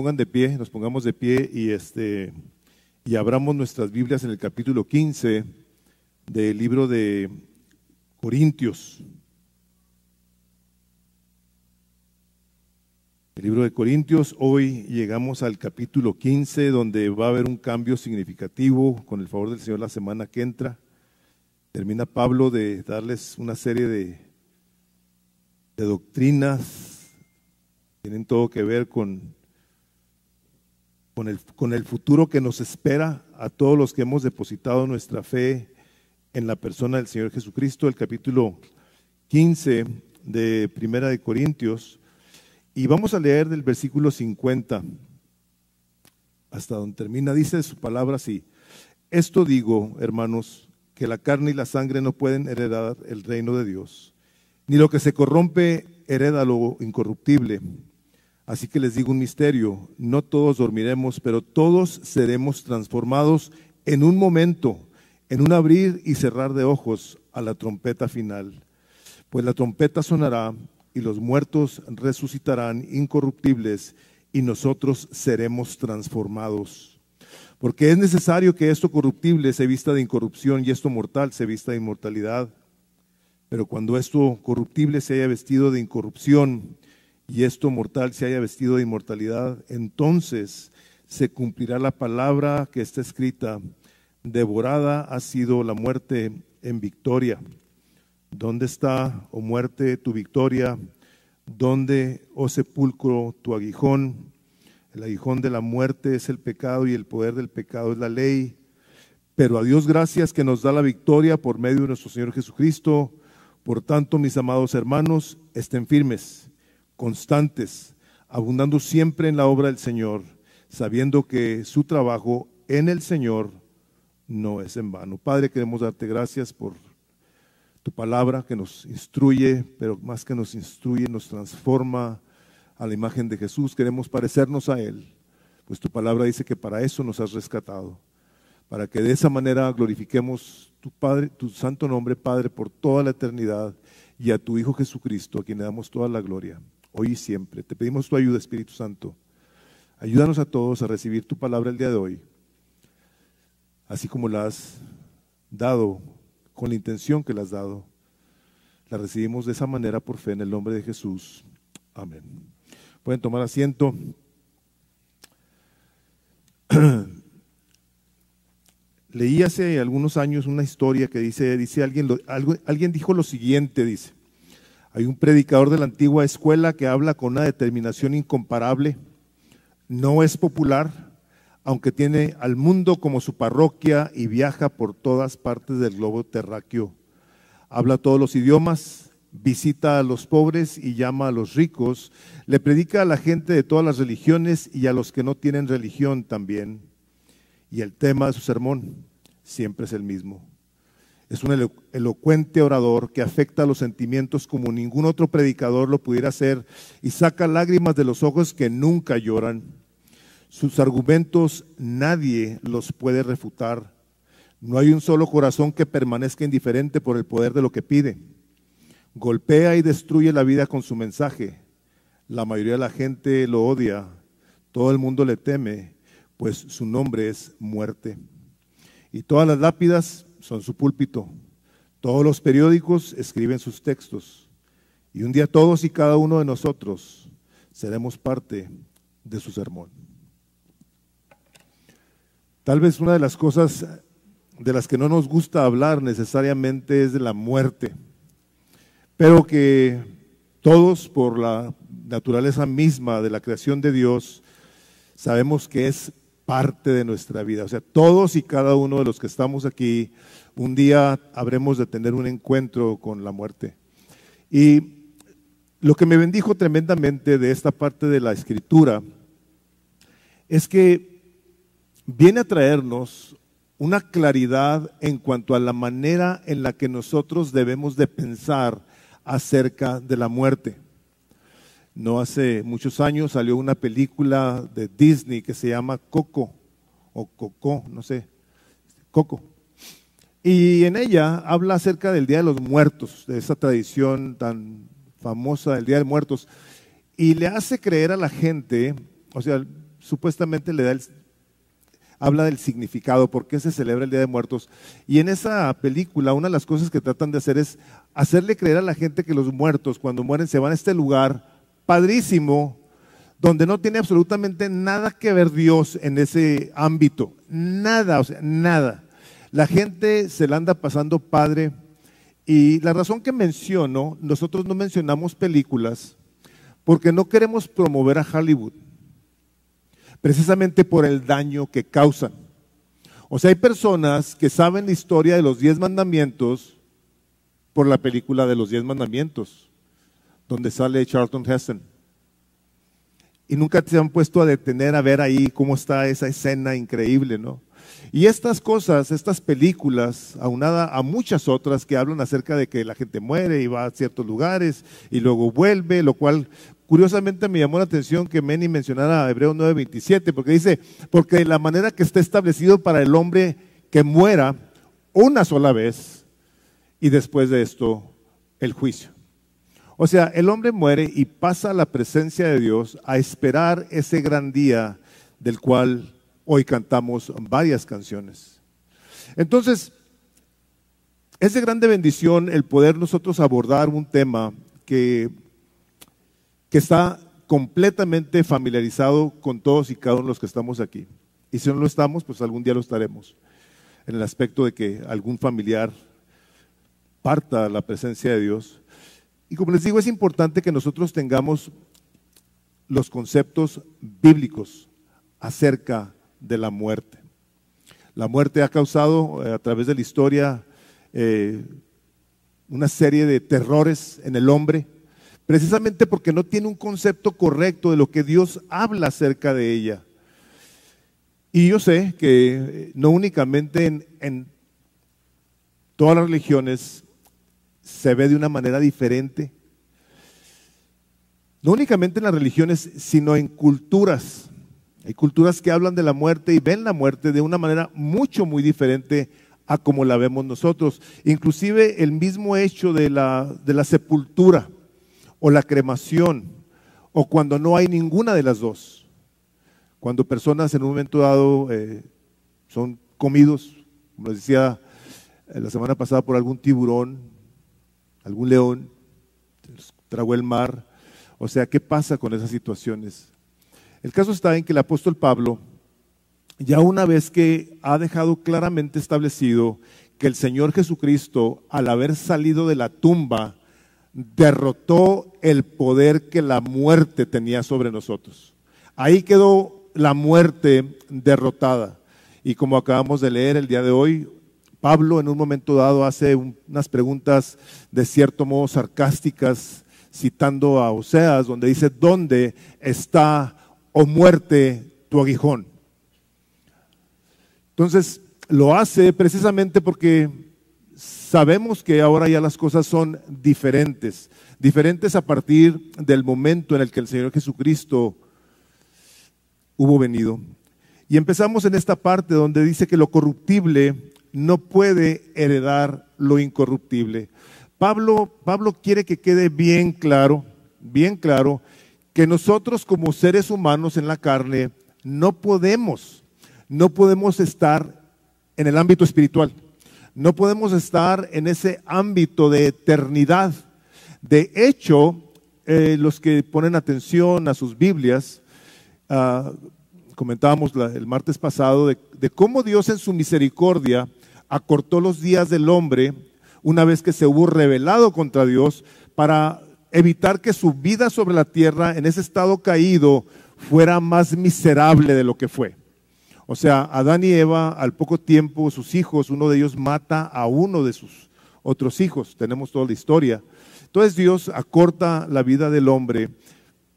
pongan de pie, nos pongamos de pie y, este, y abramos nuestras Biblias en el capítulo 15 del libro de Corintios. El libro de Corintios, hoy llegamos al capítulo 15, donde va a haber un cambio significativo con el favor del Señor la semana que entra. Termina Pablo de darles una serie de, de doctrinas, tienen todo que ver con, con, el, futuro que nos espera a todos los que hemos depositado nuestra fe en la persona del Señor Jesucristo. El capítulo 15 de Primera de Corintios y vamos a leer del versículo 50 hasta donde termina. Dice su palabra así. Esto digo, hermanos, que la carne y la sangre no pueden heredar el reino de Dios, ni lo que se corrompe hereda lo incorruptible. Así que les digo un misterio, no todos dormiremos, pero todos seremos transformados en un momento, en un abrir y cerrar de ojos a la trompeta final. Pues la trompeta sonará y los muertos resucitarán incorruptibles y nosotros seremos transformados. Porque es necesario que esto corruptible se vista de incorrupción y esto mortal se vista de inmortalidad. Pero cuando esto corruptible se haya vestido de incorrupción y esto mortal se haya vestido de inmortalidad, entonces se cumplirá la palabra que está escrita, devorada ha sido la muerte en victoria. ¿Dónde está, oh muerte, tu victoria? ¿Dónde, oh sepulcro, tu aguijón? El aguijón de la muerte es el pecado y el poder del pecado es la ley. Pero a Dios gracias que nos da la victoria por medio de nuestro Señor Jesucristo. Por tanto, mis amados hermanos, estén firmes, constantes, abundando siempre en la obra del Señor, sabiendo que su trabajo en el Señor no es en vano. Padre, queremos darte gracias por tu palabra que nos instruye, pero más que nos instruye, nos transforma a la imagen de Jesús. Queremos parecernos a Él, pues tu palabra dice que para eso nos has rescatado, para que de esa manera glorifiquemos tu Padre, tu santo nombre, Padre, por toda la eternidad y a tu Hijo Jesucristo, a quien le damos toda la gloria, hoy y siempre. Te pedimos tu ayuda, Espíritu Santo. Ayúdanos a todos a recibir tu palabra el día de hoy, así como la has dado con la intención que le has dado. La recibimos de esa manera por fe en el nombre de Jesús. Amén. Pueden tomar asiento. Leí hace algunos años una historia que dice, dice alguien, alguien dijo lo siguiente, dice, hay un predicador de la antigua escuela que habla con una determinación incomparable, no es popular, aunque tiene al mundo como su parroquia y viaja por todas partes del globo terráqueo. Habla todos los idiomas, visita a los pobres y llama a los ricos, le predica a la gente de todas las religiones y a los que no tienen religión también. Y el tema de su sermón siempre es el mismo. Es un elocuente orador que afecta los sentimientos como ningún otro predicador lo pudiera hacer y saca lágrimas de los ojos que nunca lloran sus argumentos nadie los puede refutar. No hay un solo corazón que permanezca indiferente por el poder de lo que pide. Golpea y destruye la vida con su mensaje. La mayoría de la gente lo odia. Todo el mundo le teme, pues su nombre es muerte. Y todas las lápidas son su púlpito. Todos los periódicos escriben sus textos. Y un día todos y cada uno de nosotros seremos parte de su sermón. Tal vez una de las cosas de las que no nos gusta hablar necesariamente es de la muerte, pero que todos por la naturaleza misma de la creación de Dios sabemos que es parte de nuestra vida. O sea, todos y cada uno de los que estamos aquí, un día habremos de tener un encuentro con la muerte. Y lo que me bendijo tremendamente de esta parte de la escritura es que viene a traernos una claridad en cuanto a la manera en la que nosotros debemos de pensar acerca de la muerte. No hace muchos años salió una película de Disney que se llama Coco, o Coco, no sé, Coco. Y en ella habla acerca del Día de los Muertos, de esa tradición tan famosa del Día de Muertos, y le hace creer a la gente, o sea, supuestamente le da el, habla del significado, por qué se celebra el Día de Muertos. Y en esa película, una de las cosas que tratan de hacer es hacerle creer a la gente que los muertos, cuando mueren, se van a este lugar padrísimo, donde no tiene absolutamente nada que ver Dios en ese ámbito. Nada, o sea, nada. La gente se la anda pasando padre. Y la razón que menciono, nosotros no mencionamos películas porque no queremos promover a Hollywood precisamente por el daño que causan. O sea, hay personas que saben la historia de los diez mandamientos por la película de los diez mandamientos, donde sale Charlton Heston. Y nunca se han puesto a detener a ver ahí cómo está esa escena increíble, ¿no? Y estas cosas, estas películas, aunada a muchas otras que hablan acerca de que la gente muere y va a ciertos lugares y luego vuelve, lo cual Curiosamente me llamó la atención que Meni mencionara Hebreo 9:27, porque dice, porque la manera que está establecido para el hombre que muera una sola vez y después de esto el juicio. O sea, el hombre muere y pasa a la presencia de Dios a esperar ese gran día del cual hoy cantamos varias canciones. Entonces, es de grande bendición el poder nosotros abordar un tema que que está completamente familiarizado con todos y cada uno de los que estamos aquí. Y si no lo estamos, pues algún día lo estaremos, en el aspecto de que algún familiar parta la presencia de Dios. Y como les digo, es importante que nosotros tengamos los conceptos bíblicos acerca de la muerte. La muerte ha causado eh, a través de la historia eh, una serie de terrores en el hombre, precisamente porque no tiene un concepto correcto de lo que Dios habla acerca de ella. Y yo sé que eh, no únicamente en, todas las religiones se ve de una manera diferente, no únicamente en las religiones, sino en culturas. Hay culturas que hablan de la muerte y ven la muerte de una manera mucho, muy diferente a como la vemos nosotros. Inclusive el mismo hecho de la, de la sepultura o la cremación, o cuando no hay ninguna de las dos. Cuando personas en un momento dado eh, son comidos, como les decía eh, la semana pasada, por algún tiburón, algún león, tragó el mar. O sea, ¿qué pasa con esas situaciones? El caso está en que el apóstol Pablo, ya una vez que ha dejado claramente establecido que el Señor Jesucristo, al haber salido de la tumba, derrotó el poder que la muerte tenía sobre nosotros. Ahí quedó la muerte derrotada. Y como acabamos de leer el día de hoy, Pablo en un momento dado hace unas preguntas de cierto modo sarcásticas, citando a Oseas, donde dice, ¿dónde está, o muerte, tu aguijón? Entonces, lo hace precisamente porque sabemos que ahora ya las cosas son diferentes, diferentes a partir del momento en el que el Señor Jesucristo hubo venido. Y empezamos en esta parte donde dice que lo corruptible no puede heredar lo incorruptible. Pablo, Pablo quiere que quede bien claro, bien claro, que nosotros como seres humanos en la carne no podemos, no podemos estar en el ámbito espiritual. No podemos estar en ese ámbito de eternidad. De hecho, eh, los que ponen atención a sus Biblias, ah, comentábamos el martes pasado de, de cómo Dios en su misericordia acortó los días del hombre una vez que se hubo revelado contra Dios para evitar que su vida sobre la tierra en ese estado caído fuera más miserable de lo que fue. O sea, Adán y Eva, al poco tiempo, sus hijos, uno de ellos mata a uno de sus otros hijos. Tenemos toda la historia. Entonces Dios acorta la vida del hombre,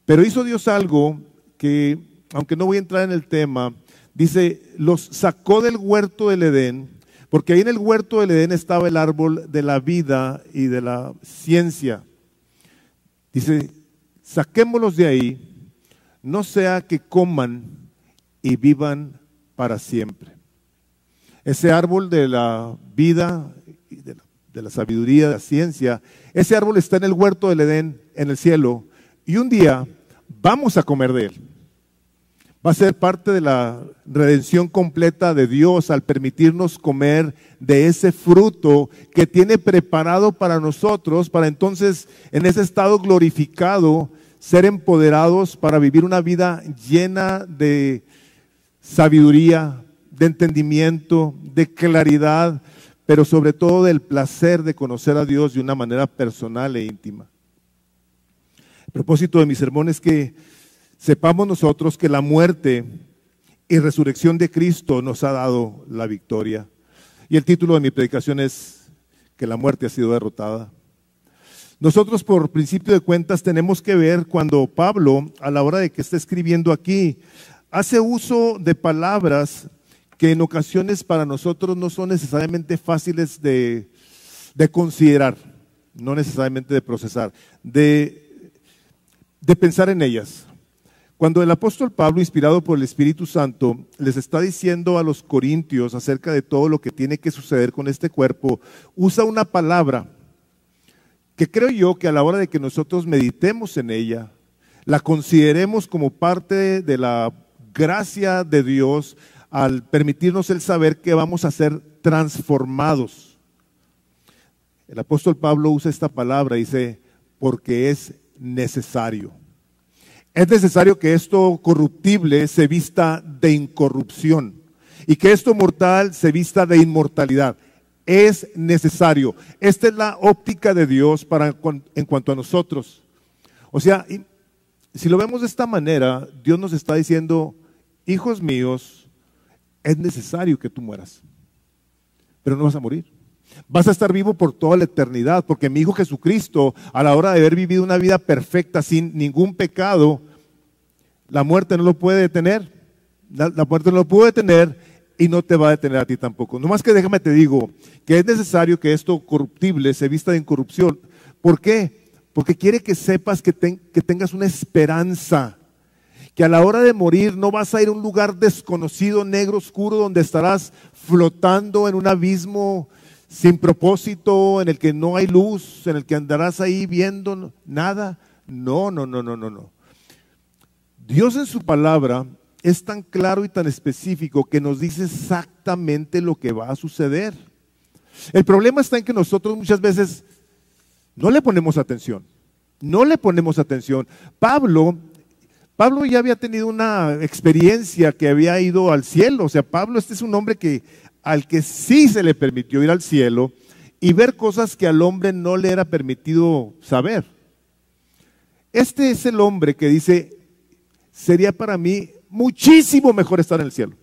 pero hizo Dios algo que, aunque no voy a entrar en el tema, dice, los sacó del huerto del Edén, porque ahí en el huerto del Edén estaba el árbol de la vida y de la ciencia. Dice, saquémoslos de ahí, no sea que coman y vivan para siempre. Ese árbol de la vida, de la, de la sabiduría, de la ciencia, ese árbol está en el huerto del Edén, en el cielo, y un día vamos a comer de él. Va a ser parte de la redención completa de Dios al permitirnos comer de ese fruto que tiene preparado para nosotros, para entonces en ese estado glorificado ser empoderados para vivir una vida llena de sabiduría, de entendimiento, de claridad, pero sobre todo del placer de conocer a Dios de una manera personal e íntima. El propósito de mi sermón es que sepamos nosotros que la muerte y resurrección de Cristo nos ha dado la victoria. Y el título de mi predicación es que la muerte ha sido derrotada. Nosotros por principio de cuentas tenemos que ver cuando Pablo, a la hora de que está escribiendo aquí, hace uso de palabras que en ocasiones para nosotros no son necesariamente fáciles de, considerar, no necesariamente de procesar, de, de pensar en ellas. Cuando el apóstol Pablo, inspirado por el Espíritu Santo, les está diciendo a los corintios acerca de todo lo que tiene que suceder con este cuerpo, usa una palabra que creo yo que a la hora de que nosotros meditemos en ella, la consideremos como parte de la gracia de Dios al permitirnos el saber que vamos a ser transformados. El apóstol Pablo usa esta palabra, dice, porque es necesario. Es necesario que esto corruptible se vista de incorrupción y que esto mortal se vista de inmortalidad. Es necesario. Esta es la óptica de Dios para en cuanto a nosotros. O sea, si lo vemos de esta manera, Dios nos está diciendo, hijos míos, es necesario que tú mueras, pero no vas a morir. Vas a estar vivo por toda la eternidad, porque mi Hijo Jesucristo, a la hora de haber vivido una vida perfecta, sin ningún pecado, la muerte no lo puede detener. La, muerte no lo puede detener y no te va a detener a ti tampoco. No más que déjame te digo que es necesario que esto corruptible se vista de incorrupción. ¿Por qué? Porque quiere que sepas que, que tengas una esperanza que a la hora de morir no vas a ir a un lugar desconocido, negro, oscuro, donde estarás flotando en un abismo sin propósito, en el que no hay luz, en el que andarás ahí viendo nada. No, no, no, no, no, no. Dios en su palabra es tan claro y tan específico que nos dice exactamente lo que va a suceder. El problema está en que nosotros muchas veces no le ponemos atención. No le ponemos atención. Pablo Pablo ya había tenido una experiencia que había ido al cielo. O sea, Pablo este es un hombre que al que sí se le permitió ir al cielo y ver cosas que al hombre no le era permitido saber. Este es el hombre que dice, sería para mí muchísimo mejor estar en el cielo.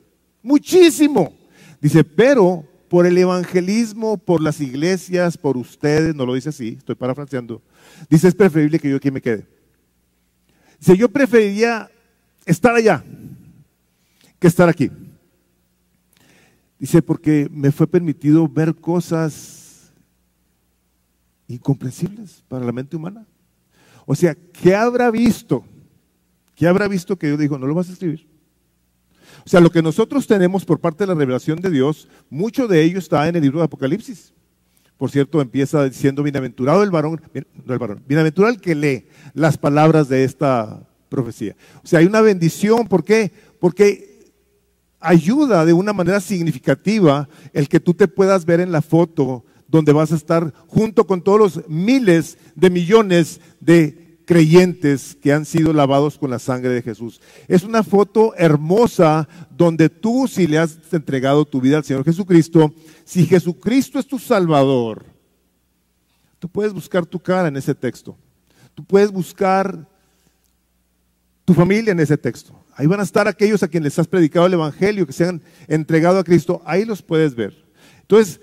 Muchísimo. Dice, pero por el evangelismo, por las iglesias, por ustedes, no lo dice así, estoy parafraseando, dice, es preferible que yo aquí me quede. Si yo preferiría estar allá que estar aquí. Dice, porque me fue permitido ver cosas incomprensibles para la mente humana. O sea, ¿qué habrá visto? ¿Qué habrá visto que yo digo, no lo vas a escribir? O sea, lo que nosotros tenemos por parte de la revelación de Dios, mucho de ello está en el libro de Apocalipsis. Por cierto, empieza diciendo, bienaventurado el varón, no el varón, bienaventurado el que lee las palabras de esta profecía. O sea, hay una bendición, ¿por qué? Porque ayuda de una manera significativa el que tú te puedas ver en la foto donde vas a estar junto con todos los miles de millones de creyentes que han sido lavados con la sangre de Jesús. Es una foto hermosa donde tú, si le has entregado tu vida al Señor Jesucristo, si Jesucristo es tu Salvador, tú puedes buscar tu cara en ese texto. Tú puedes buscar tu familia en ese texto. Ahí van a estar aquellos a quienes les has predicado el Evangelio, que se han entregado a Cristo. Ahí los puedes ver. Entonces,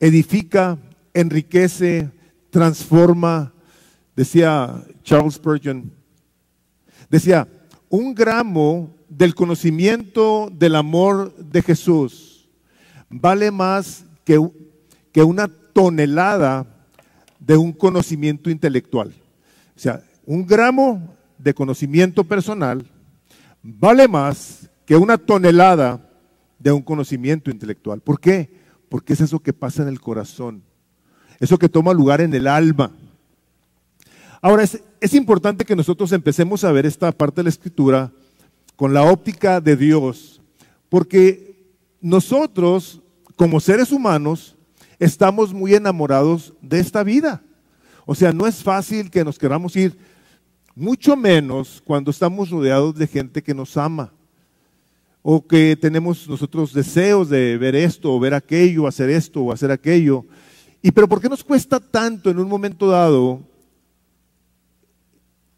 edifica, enriquece, transforma, Decía Charles Spurgeon, decía, un gramo del conocimiento del amor de Jesús vale más que, que una tonelada de un conocimiento intelectual. O sea, un gramo de conocimiento personal vale más que una tonelada de un conocimiento intelectual. ¿Por qué? Porque es eso que pasa en el corazón, eso que toma lugar en el alma. Ahora, es, importante que nosotros empecemos a ver esta parte de la escritura con la óptica de Dios, porque nosotros, como seres humanos, estamos muy enamorados de esta vida. O sea, no es fácil que nos queramos ir, mucho menos cuando estamos rodeados de gente que nos ama o que tenemos nosotros deseos de ver esto o ver aquello, hacer esto o hacer aquello. Y pero ¿por qué nos cuesta tanto en un momento dado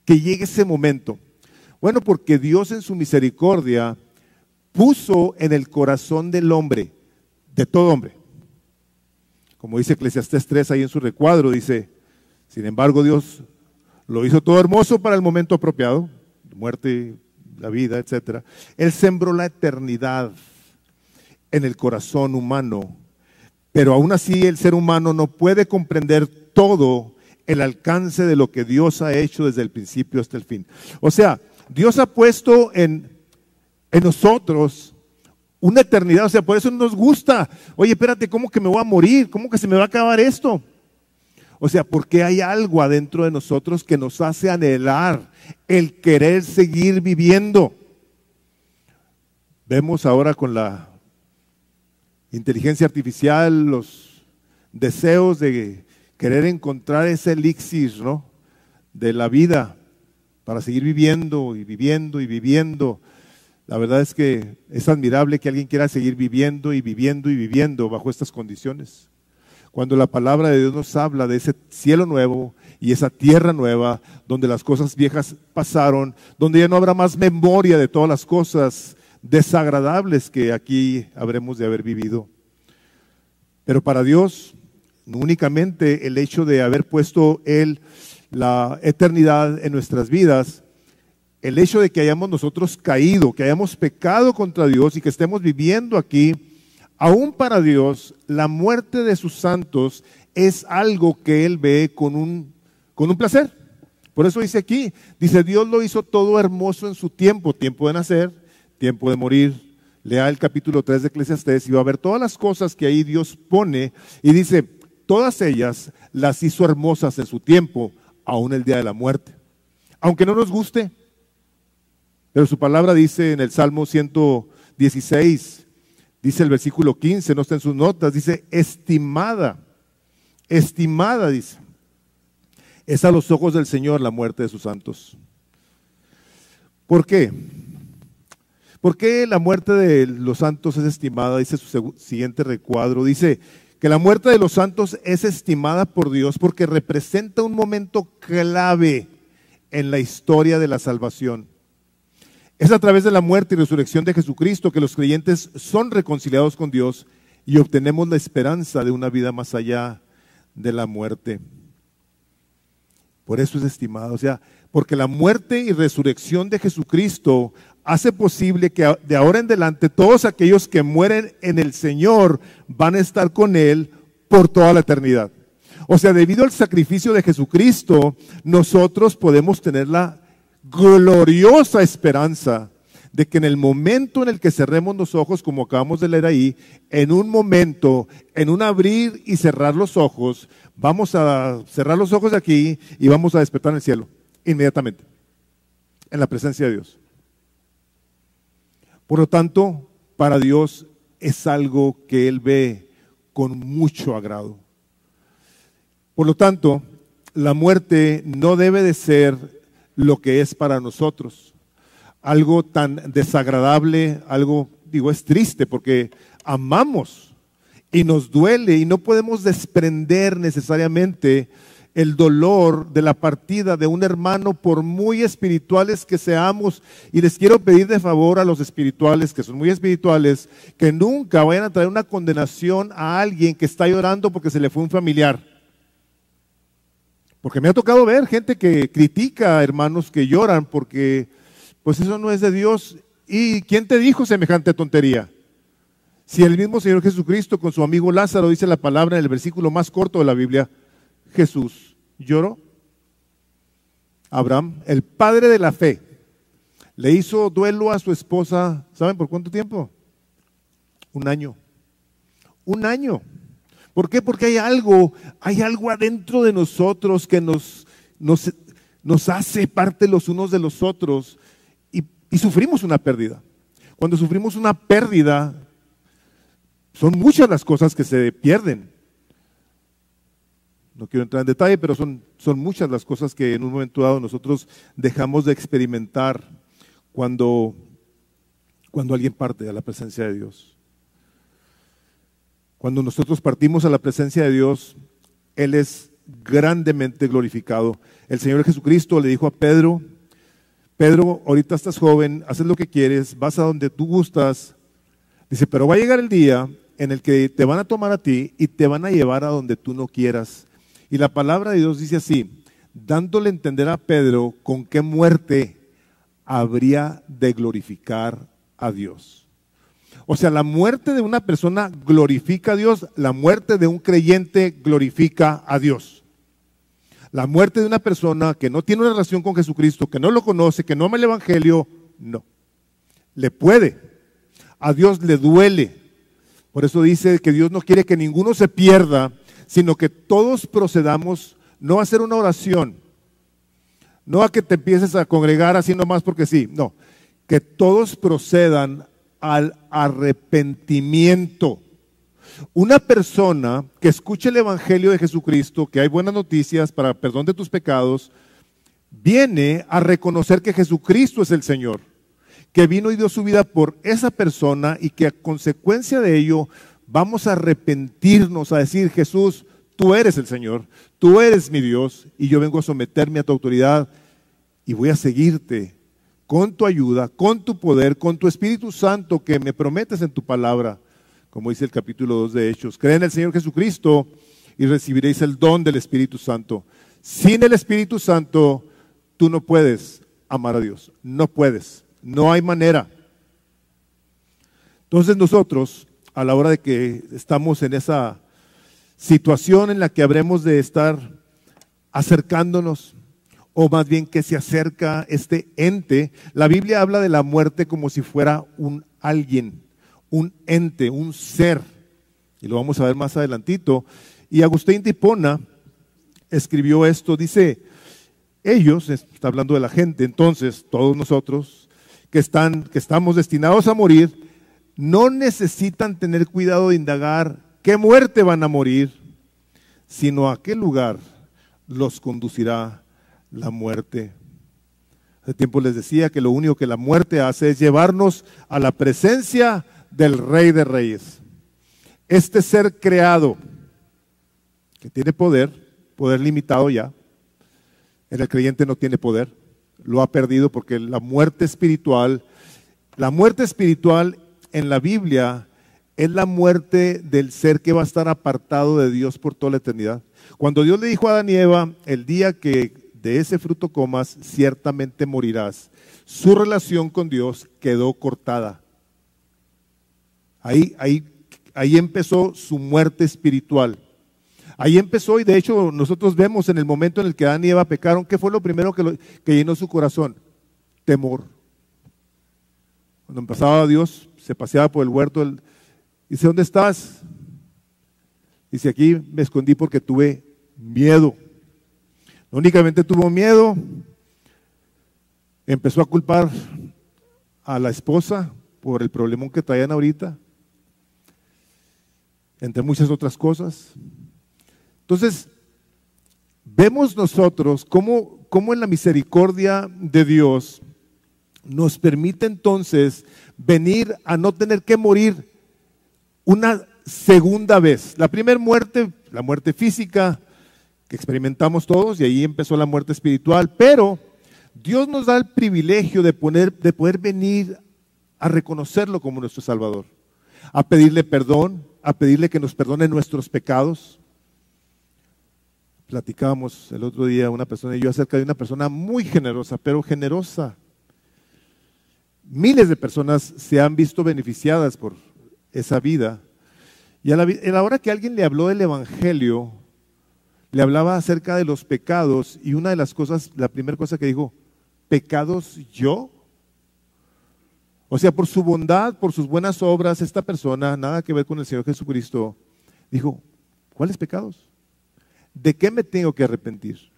que llegue ese momento? Bueno, porque Dios en su misericordia puso en el corazón del hombre, de todo hombre, como dice Eclesiastés 3 ahí en su recuadro, dice, sin embargo Dios lo hizo todo hermoso para el momento apropiado, muerte, la vida, etc. Él sembró la eternidad en el corazón humano, pero aún así el ser humano no puede comprender todo el alcance de lo que Dios ha hecho desde el principio hasta el fin. O sea, Dios ha puesto en, en nosotros una eternidad, o sea, por eso nos gusta. Oye, espérate, ¿cómo que me voy a morir? ¿Cómo que se me va a acabar esto? O sea, porque hay algo adentro de nosotros que nos hace anhelar el querer seguir viviendo. Vemos ahora con la inteligencia artificial los deseos de querer encontrar ese elixir, ¿no? De la vida para seguir viviendo y viviendo y viviendo. La verdad es que es admirable que alguien quiera seguir viviendo y viviendo y viviendo bajo estas condiciones. Cuando la palabra de Dios nos habla de ese cielo nuevo y esa tierra nueva, donde las cosas viejas pasaron, donde ya no habrá más memoria de todas las cosas desagradables que aquí habremos de haber vivido. Pero para Dios, únicamente el hecho de haber puesto Él la eternidad en nuestras vidas, el hecho de que hayamos nosotros caído, que hayamos pecado contra Dios y que estemos viviendo aquí, aún para Dios, la muerte de sus santos es algo que Él ve con un, con un placer. Por eso dice aquí, dice, Dios lo hizo todo hermoso en su tiempo, tiempo de nacer, tiempo de morir. Lea el capítulo 3 de Eclesiastés y va a ver todas las cosas que ahí Dios pone y dice, todas ellas las hizo hermosas en su tiempo, aún el día de la muerte. Aunque no nos guste, pero su palabra dice en el Salmo 116, dice el versículo 15, no está en sus notas, dice, estimada, estimada, dice, es a los ojos del Señor la muerte de sus santos. ¿Por qué? ¿Por qué la muerte de los santos es estimada? Dice su siguiente recuadro. Dice, que la muerte de los santos es estimada por Dios porque representa un momento clave en la historia de la salvación. Es a través de la muerte y resurrección de Jesucristo que los creyentes son reconciliados con Dios y obtenemos la esperanza de una vida más allá de la muerte. Por eso es estimado, o sea, porque la muerte y resurrección de Jesucristo hace posible que de ahora en adelante todos aquellos que mueren en el Señor van a estar con Él por toda la eternidad. O sea, debido al sacrificio de Jesucristo, nosotros podemos tener la gloriosa esperanza de que en el momento en el que cerremos los ojos, como acabamos de leer ahí, en un momento, en un abrir y cerrar los ojos, vamos a cerrar los ojos de aquí y vamos a despertar en el cielo, inmediatamente, en la presencia de Dios. Por lo tanto, para Dios es algo que Él ve con mucho agrado. Por lo tanto, la muerte no debe de ser lo que es para nosotros. Algo tan desagradable, algo, digo, es triste porque amamos y nos duele y no podemos desprender necesariamente el dolor de la partida de un hermano, por muy espirituales que seamos. Y les quiero pedir de favor a los espirituales, que son muy espirituales, que nunca vayan a traer una condenación a alguien que está llorando porque se le fue un familiar. Porque me ha tocado ver gente que critica hermanos que lloran porque, pues eso no es de Dios. ¿Y quién te dijo semejante tontería? Si el mismo Señor Jesucristo con su amigo Lázaro dice la palabra en el versículo más corto de la Biblia, Jesús lloró. Abraham, el padre de la fe, le hizo duelo a su esposa, ¿saben por cuánto tiempo? Un año. Un año. ¿Por qué? Porque hay algo, hay algo adentro de nosotros que nos, nos, nos hace parte los unos de los otros. Y sufrimos una pérdida. Cuando sufrimos una pérdida, son muchas las cosas que se pierden. No quiero entrar en detalle, pero son, son muchas las cosas que en un momento dado nosotros dejamos de experimentar cuando, cuando alguien parte a la presencia de Dios. Cuando nosotros partimos a la presencia de Dios, Él es grandemente glorificado. El Señor Jesucristo le dijo a Pedro, Pedro, ahorita estás joven, haces lo que quieres, vas a donde tú gustas. Dice, pero va a llegar el día en el que te van a tomar a ti y te van a llevar a donde tú no quieras. Y la palabra de Dios dice así, dándole a entender a Pedro con qué muerte habría de glorificar a Dios. O sea, la muerte de una persona glorifica a Dios, la muerte de un creyente glorifica a Dios. La muerte de una persona que no tiene una relación con Jesucristo, que no lo conoce, que no ama el Evangelio, no. Le puede. A Dios le duele. Por eso dice que Dios no quiere que ninguno se pierda, sino que todos procedamos no a hacer una oración, no a que te empieces a congregar así nomás porque sí, no, que todos procedan al arrepentimiento. Una persona que escuche el Evangelio de Jesucristo, que hay buenas noticias para perdón de tus pecados, viene a reconocer que Jesucristo es el Señor, que vino y dio su vida por esa persona y que a consecuencia de ello vamos a arrepentirnos, a decir, Jesús, tú eres el Señor, tú eres mi Dios y yo vengo a someterme a tu autoridad y voy a seguirte con tu ayuda, con tu poder, con tu Espíritu Santo que me prometes en tu palabra, como dice el capítulo 2 de Hechos. Creen en el Señor Jesucristo y recibiréis el don del Espíritu Santo. Sin el Espíritu Santo, tú no puedes amar a Dios, no puedes, no hay manera. Entonces nosotros a la hora de que estamos en esa situación en la que habremos de estar acercándonos, o más bien que se acerca este ente. La Biblia habla de la muerte como si fuera un alguien, un ente, un ser. Y lo vamos a ver más adelantito. Y Agustín Tipona escribió esto, dice, ellos, está hablando de la gente, entonces todos nosotros que, están, que estamos destinados a morir, no necesitan tener cuidado de indagar qué muerte van a morir, sino a qué lugar los conducirá la muerte. Hace tiempo les decía que lo único que la muerte hace es llevarnos a la presencia del Rey de Reyes. Este ser creado, que tiene poder, poder limitado ya, en el creyente no tiene poder, lo ha perdido porque la muerte espiritual, la muerte espiritual en la Biblia es la muerte del ser que va a estar apartado de Dios por toda la eternidad. Cuando Dios le dijo a Adán y Eva, el día que de ese fruto comas, ciertamente morirás, su relación con Dios quedó cortada. Ahí, ahí, ahí empezó su muerte espiritual. Ahí empezó y de hecho nosotros vemos en el momento en el que Adán y Eva pecaron, ¿qué fue lo primero que, que llenó su corazón? Temor. Cuando empezaba Dios, se paseaba por el huerto. dice, ¿dónde estás? Dice, aquí me escondí porque tuve miedo. Únicamente tuvo miedo, empezó a culpar a la esposa por el problemón que traían ahorita, entre muchas otras cosas. Entonces, vemos nosotros cómo, cómo en la misericordia de Dios nos permite entonces venir a no tener que morir una segunda vez. La primera muerte, la muerte física que experimentamos todos, y ahí empezó la muerte espiritual, pero Dios nos da el privilegio de, poner, de poder venir a reconocerlo como nuestro Salvador, a pedirle perdón, a pedirle que nos perdone nuestros pecados. Platicábamos el otro día una persona y yo acerca de una persona muy generosa, pero generosa Miles de personas se han visto beneficiadas por esa vida. Y a la, hora que alguien le habló del Evangelio, le hablaba acerca de los pecados y una de las cosas, la primera cosa que dijo, ¿pecados yo? O sea, por su bondad, por sus buenas obras, esta persona, nada que ver con el Señor Jesucristo, dijo, ¿cuáles pecados? ¿De qué me tengo que arrepentir?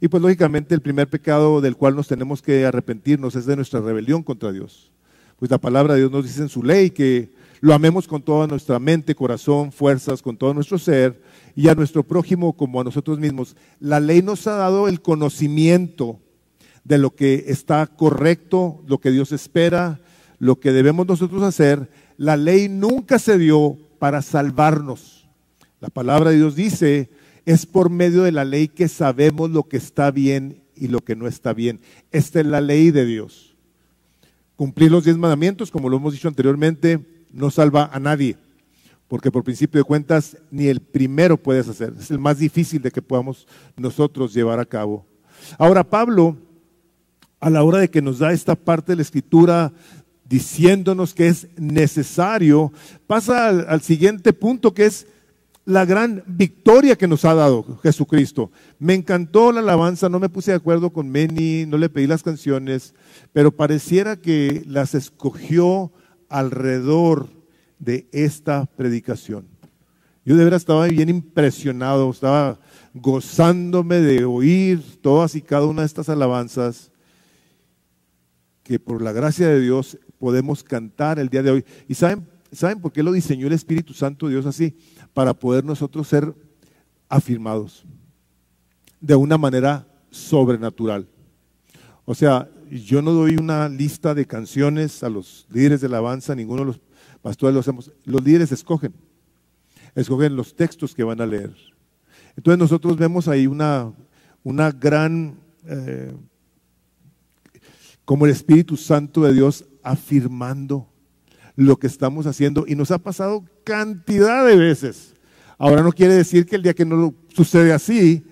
Y pues lógicamente el primer pecado del cual nos tenemos que arrepentirnos es de nuestra rebelión contra Dios. Pues la palabra de Dios nos dice en su ley que lo amemos con toda nuestra mente, corazón, fuerzas, con todo nuestro ser y a nuestro prójimo como a nosotros mismos. La ley nos ha dado el conocimiento de lo que está correcto, lo que Dios espera, lo que debemos nosotros hacer. La ley nunca se dio para salvarnos. La palabra de Dios dice es por medio de la ley que sabemos lo que está bien y lo que no está bien. Esta es la ley de Dios. Cumplir los diez mandamientos, como lo hemos dicho anteriormente, no salva a nadie, porque por principio de cuentas ni el primero puedes hacer. Es el más difícil de que podamos nosotros llevar a cabo. Ahora Pablo, a la hora de que nos da esta parte de la escritura diciéndonos que es necesario, pasa al, siguiente punto que es la gran victoria que nos ha dado Jesucristo. Me encantó la alabanza, no me puse de acuerdo con Meni, no le pedí las canciones, pero pareciera que las escogió alrededor de esta predicación. Yo de verdad estaba bien impresionado, estaba gozándome de oír todas y cada una de estas alabanzas que por la gracia de Dios podemos cantar el día de hoy. ¿Y saben, saben por qué lo diseñó el Espíritu Santo Dios así? para poder nosotros ser afirmados de una manera sobrenatural. O sea, yo no doy una lista de canciones a los líderes de alabanza, ninguno de los pastores lo hacemos. Los líderes escogen, escogen los textos que van a leer. Entonces nosotros vemos ahí una, una gran, eh, como el Espíritu Santo de Dios afirmando lo que estamos haciendo y nos ha pasado cantidad de veces. Ahora no quiere decir que el día que no sucede así,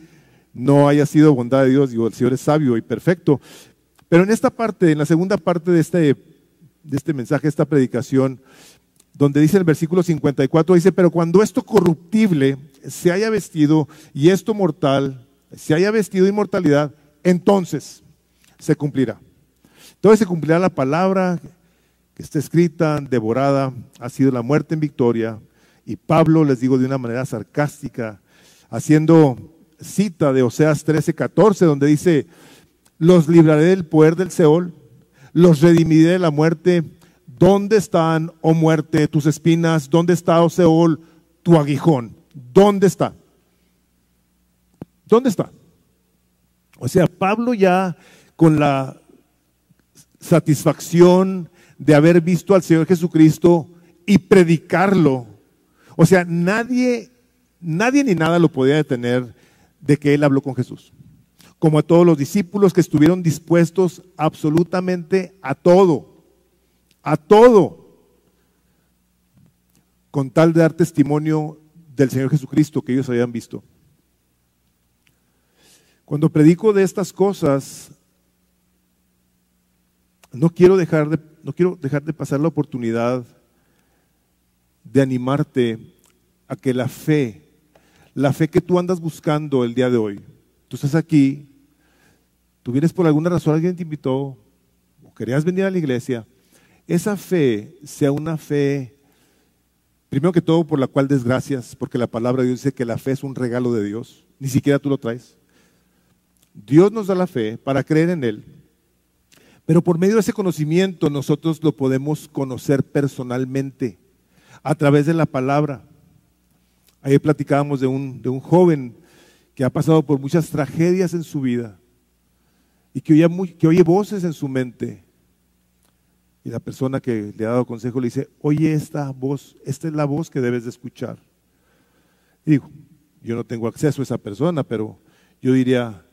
no haya sido bondad de Dios, digo, el Señor es sabio y perfecto. Pero en esta parte, en la segunda parte de este, de este mensaje, esta predicación, donde dice el versículo 54, dice, pero cuando esto corruptible se haya vestido y esto mortal se haya vestido de inmortalidad, entonces se cumplirá. Entonces se cumplirá la palabra está escrita, devorada, ha sido la muerte en victoria. Y Pablo, les digo de una manera sarcástica, haciendo cita de Oseas 13, 14, donde dice, los libraré del poder del Seol, los redimiré de la muerte. ¿Dónde están, oh muerte, tus espinas? ¿Dónde está, oh Seol, tu aguijón? ¿Dónde está? ¿Dónde está? O sea, Pablo ya con la satisfacción de haber visto al Señor Jesucristo y predicarlo. O sea, nadie, nadie ni nada lo podía detener de que él habló con Jesús. Como a todos los discípulos que estuvieron dispuestos absolutamente a todo, a todo, con tal de dar testimonio del Señor Jesucristo que ellos habían visto. Cuando predico de estas cosas, no quiero dejar de no quiero dejar de pasar la oportunidad de animarte a que la fe, la fe que tú andas buscando el día de hoy, tú estás aquí, tú vienes por alguna razón, alguien te invitó, o querías venir a la iglesia, esa fe sea una fe, primero que todo, por la cual desgracias, porque la palabra de Dios dice que la fe es un regalo de Dios, ni siquiera tú lo traes. Dios nos da la fe para creer en Él, pero por medio de ese conocimiento nosotros lo podemos conocer personalmente a través de la palabra. Ahí platicábamos de un, de un joven que ha pasado por muchas tragedias en su vida y que oye, que oye voces en su mente. Y la persona que le ha dado consejo le dice, oye esta voz, esta es la voz que debes de escuchar. Digo, yo no tengo acceso a esa persona, pero yo diría,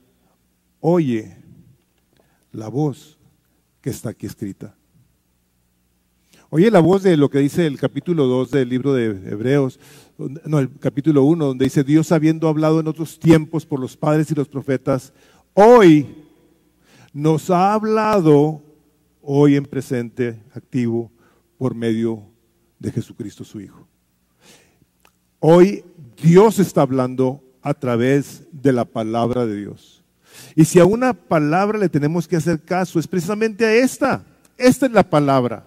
oye la voz que está aquí escrita. Oye la voz de lo que dice el capítulo 2 del libro de Hebreos, no, el capítulo 1, donde dice, Dios habiendo hablado en otros tiempos por los padres y los profetas, hoy nos ha hablado, hoy en presente, activo, por medio de Jesucristo su Hijo. Hoy Dios está hablando a través de la palabra de Dios. Y si a una palabra le tenemos que hacer caso, es precisamente a esta. Esta es la palabra.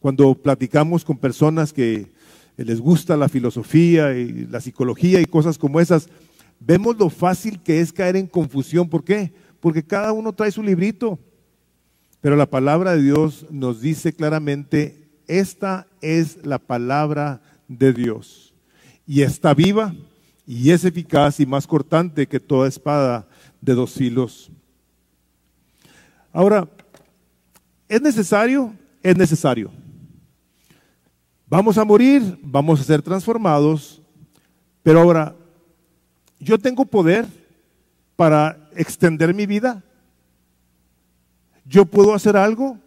Cuando platicamos con personas que les gusta la filosofía y la psicología y cosas como esas, vemos lo fácil que es caer en confusión. ¿Por qué? Porque cada uno trae su librito. Pero la palabra de Dios nos dice claramente, esta es la palabra de Dios. Y está viva y es eficaz y más cortante que toda espada de dos filos. Ahora, ¿es necesario? Es necesario. Vamos a morir, vamos a ser transformados, pero ahora, ¿yo tengo poder para extender mi vida? ¿Yo puedo hacer algo?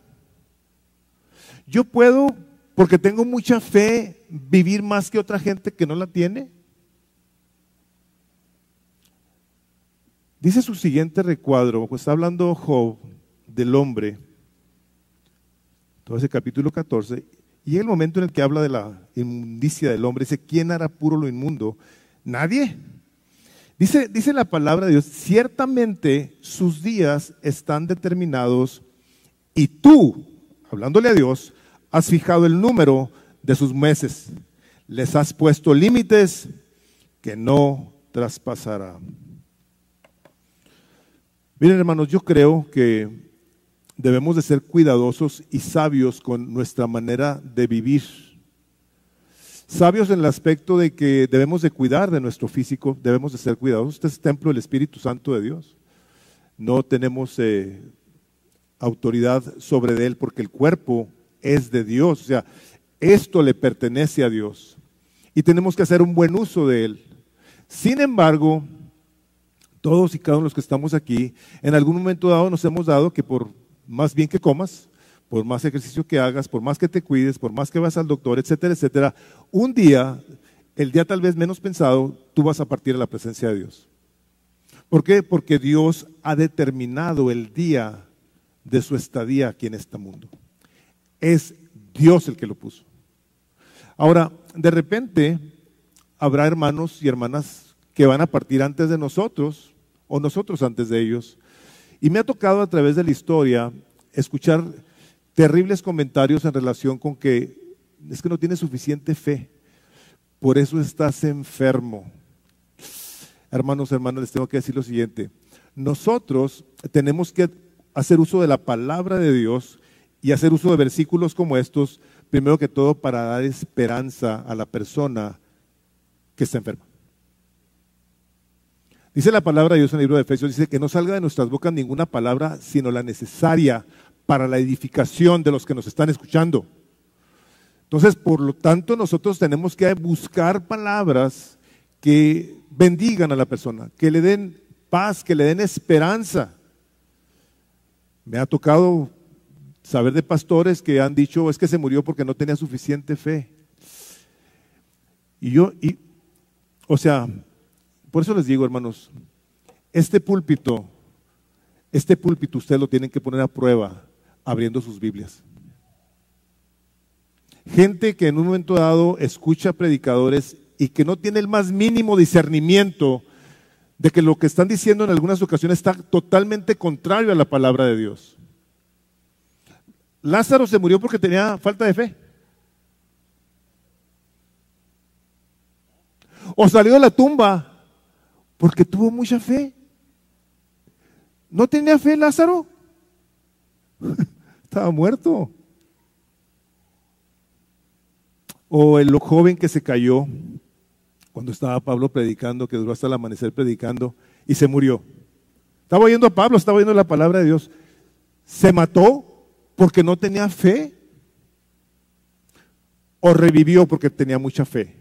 ¿Yo puedo, porque tengo mucha fe, vivir más que otra gente que no la tiene? Dice su siguiente recuadro, pues está hablando Job del hombre, todo ese capítulo 14, y el momento en el que habla de la inmundicia del hombre, dice, ¿quién hará puro lo inmundo? Nadie. Dice, dice la palabra de Dios, ciertamente sus días están determinados y tú, hablándole a Dios, has fijado el número de sus meses. Les has puesto límites que no traspasará. Miren hermanos, yo creo que debemos de ser cuidadosos y sabios con nuestra manera de vivir. Sabios en el aspecto de que debemos de cuidar de nuestro físico, debemos de ser cuidadosos. Este es templo del Espíritu Santo de Dios. No tenemos eh, autoridad sobre él porque el cuerpo es de Dios. O sea, esto le pertenece a Dios. Y tenemos que hacer un buen uso de él. Sin embargo, todos y cada uno de los que estamos aquí, en algún momento dado nos hemos dado que por más bien que comas, por más ejercicio que hagas, por más que te cuides, por más que vas al doctor, etcétera, etcétera, un día, el día tal vez menos pensado, tú vas a partir a la presencia de Dios. ¿Por qué? Porque Dios ha determinado el día de su estadía aquí en este mundo. Es Dios el que lo puso. Ahora, de repente, habrá hermanos y hermanas que van a partir antes de nosotros o nosotros antes de ellos. Y me ha tocado a través de la historia escuchar terribles comentarios en relación con que es que no tienes suficiente fe, por eso estás enfermo. Hermanos, hermanas, les tengo que decir lo siguiente. Nosotros tenemos que hacer uso de la palabra de Dios y hacer uso de versículos como estos, primero que todo para dar esperanza a la persona que está enferma. Dice la palabra de Dios en el libro de Efesios, dice que no salga de nuestras bocas ninguna palabra, sino la necesaria para la edificación de los que nos están escuchando. Entonces, por lo tanto, nosotros tenemos que buscar palabras que bendigan a la persona, que le den paz, que le den esperanza. Me ha tocado saber de pastores que han dicho es que se murió porque no tenía suficiente fe. Y yo, y, o sea, por eso les digo, hermanos, este púlpito, este púlpito ustedes lo tienen que poner a prueba abriendo sus Biblias. Gente que en un momento dado escucha predicadores y que no tiene el más mínimo discernimiento de que lo que están diciendo en algunas ocasiones está totalmente contrario a la palabra de Dios. Lázaro se murió porque tenía falta de fe. O salió de la tumba porque tuvo mucha fe. ¿No tenía fe Lázaro? Estaba muerto. O el joven que se cayó cuando estaba Pablo predicando, que duró hasta el amanecer predicando y se murió. Estaba oyendo a Pablo, estaba oyendo la palabra de Dios. Se mató porque no tenía fe. O revivió porque tenía mucha fe.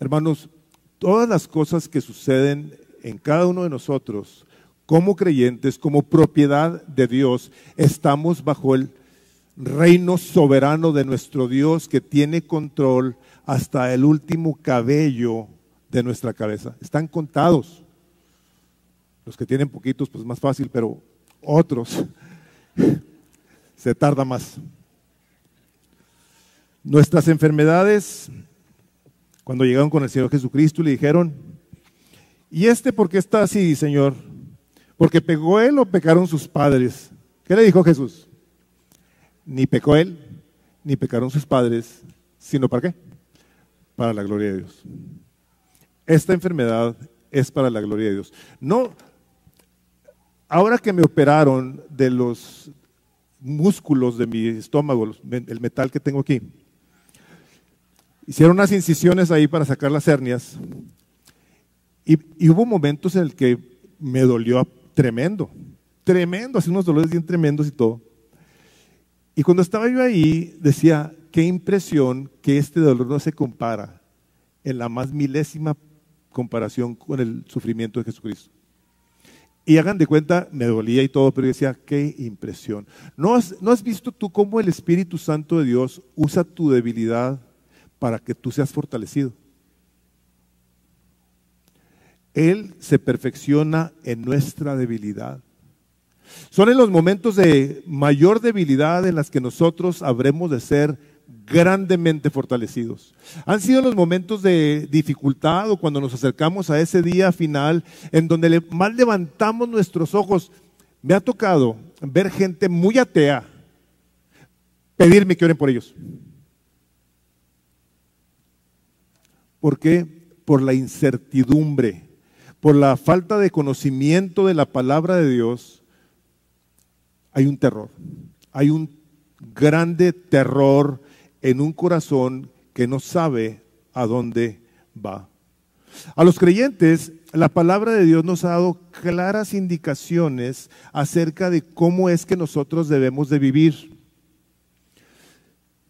Hermanos, todas las cosas que suceden en cada uno de nosotros, como creyentes, como propiedad de Dios, estamos bajo el reino soberano de nuestro Dios que tiene control hasta el último cabello de nuestra cabeza. Están contados. Los que tienen poquitos, pues más fácil, pero otros se tarda más. Nuestras enfermedades cuando llegaron con el Señor Jesucristo le dijeron, ¿y este por qué está así, Señor? ¿Porque pegó él o pecaron sus padres? ¿Qué le dijo Jesús? Ni pecó él, ni pecaron sus padres, sino para qué? Para la gloria de Dios. esta enfermedad es para la gloria de Dios. No, ahora que me operaron de los músculos de mi estómago, el metal que tengo aquí, hicieron unas incisiones ahí para sacar las hernias y, y hubo momentos en el que me dolió tremendo, tremendo, así unos dolores bien tremendos y todo. Y cuando estaba yo ahí, decía, qué impresión que este dolor no se compara en la más milésima comparación con el sufrimiento de Jesucristo. Y hagan de cuenta, me dolía y todo, pero yo decía, qué impresión. ¿No has, ¿No has visto tú cómo el Espíritu Santo de Dios usa tu debilidad para que tú seas fortalecido? Él se perfecciona en nuestra debilidad. Son en los momentos de mayor debilidad en las que nosotros habremos de ser grandemente fortalecidos. Han sido los momentos de dificultad o cuando nos acercamos a ese día final en donde más levantamos nuestros ojos. Me ha tocado ver gente muy atea pedirme que oren por ellos. ¿Por qué? Por la incertidumbre, por la falta de conocimiento de la palabra de Dios, hay un terror, hay un grande terror en un corazón que no sabe a dónde va. A los creyentes, la palabra de Dios nos ha dado claras indicaciones acerca de cómo es que nosotros debemos de vivir.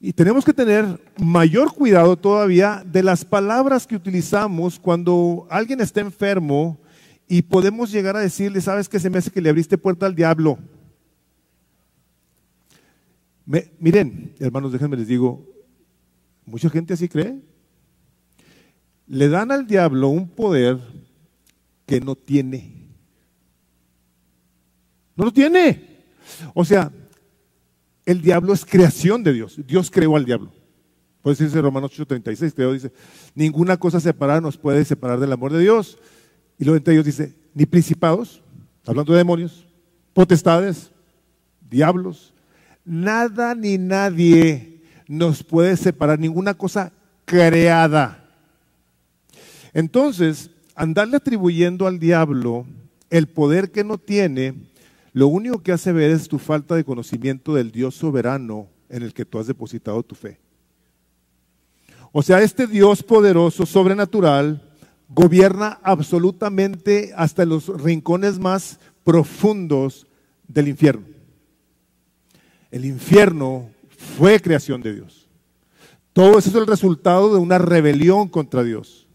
Y tenemos que tener mayor cuidado todavía de las palabras que utilizamos cuando alguien está enfermo y podemos llegar a decirle, sabes que se me hace que le abriste puerta al diablo miren, hermanos, déjenme les digo, mucha gente así cree. Le dan al diablo un poder que no tiene. No lo tiene. O sea, el diablo es creación de Dios. Dios creó al diablo. Puede decirse Romanos 8:36, que dice, ninguna cosa separada nos puede separar del amor de Dios. Y luego entre ellos dice, ni principados, hablando de demonios, potestades, diablos, Nada ni nadie nos puede separar, ninguna cosa creada. Entonces, andarle atribuyendo al diablo el poder que no tiene, lo único que hace ver es tu falta de conocimiento del Dios soberano en el que tú has depositado tu fe. O sea, este Dios poderoso, sobrenatural, gobierna absolutamente hasta los rincones más profundos del infierno. El infierno fue creación de Dios. Todo eso es el resultado de una rebelión contra Dios.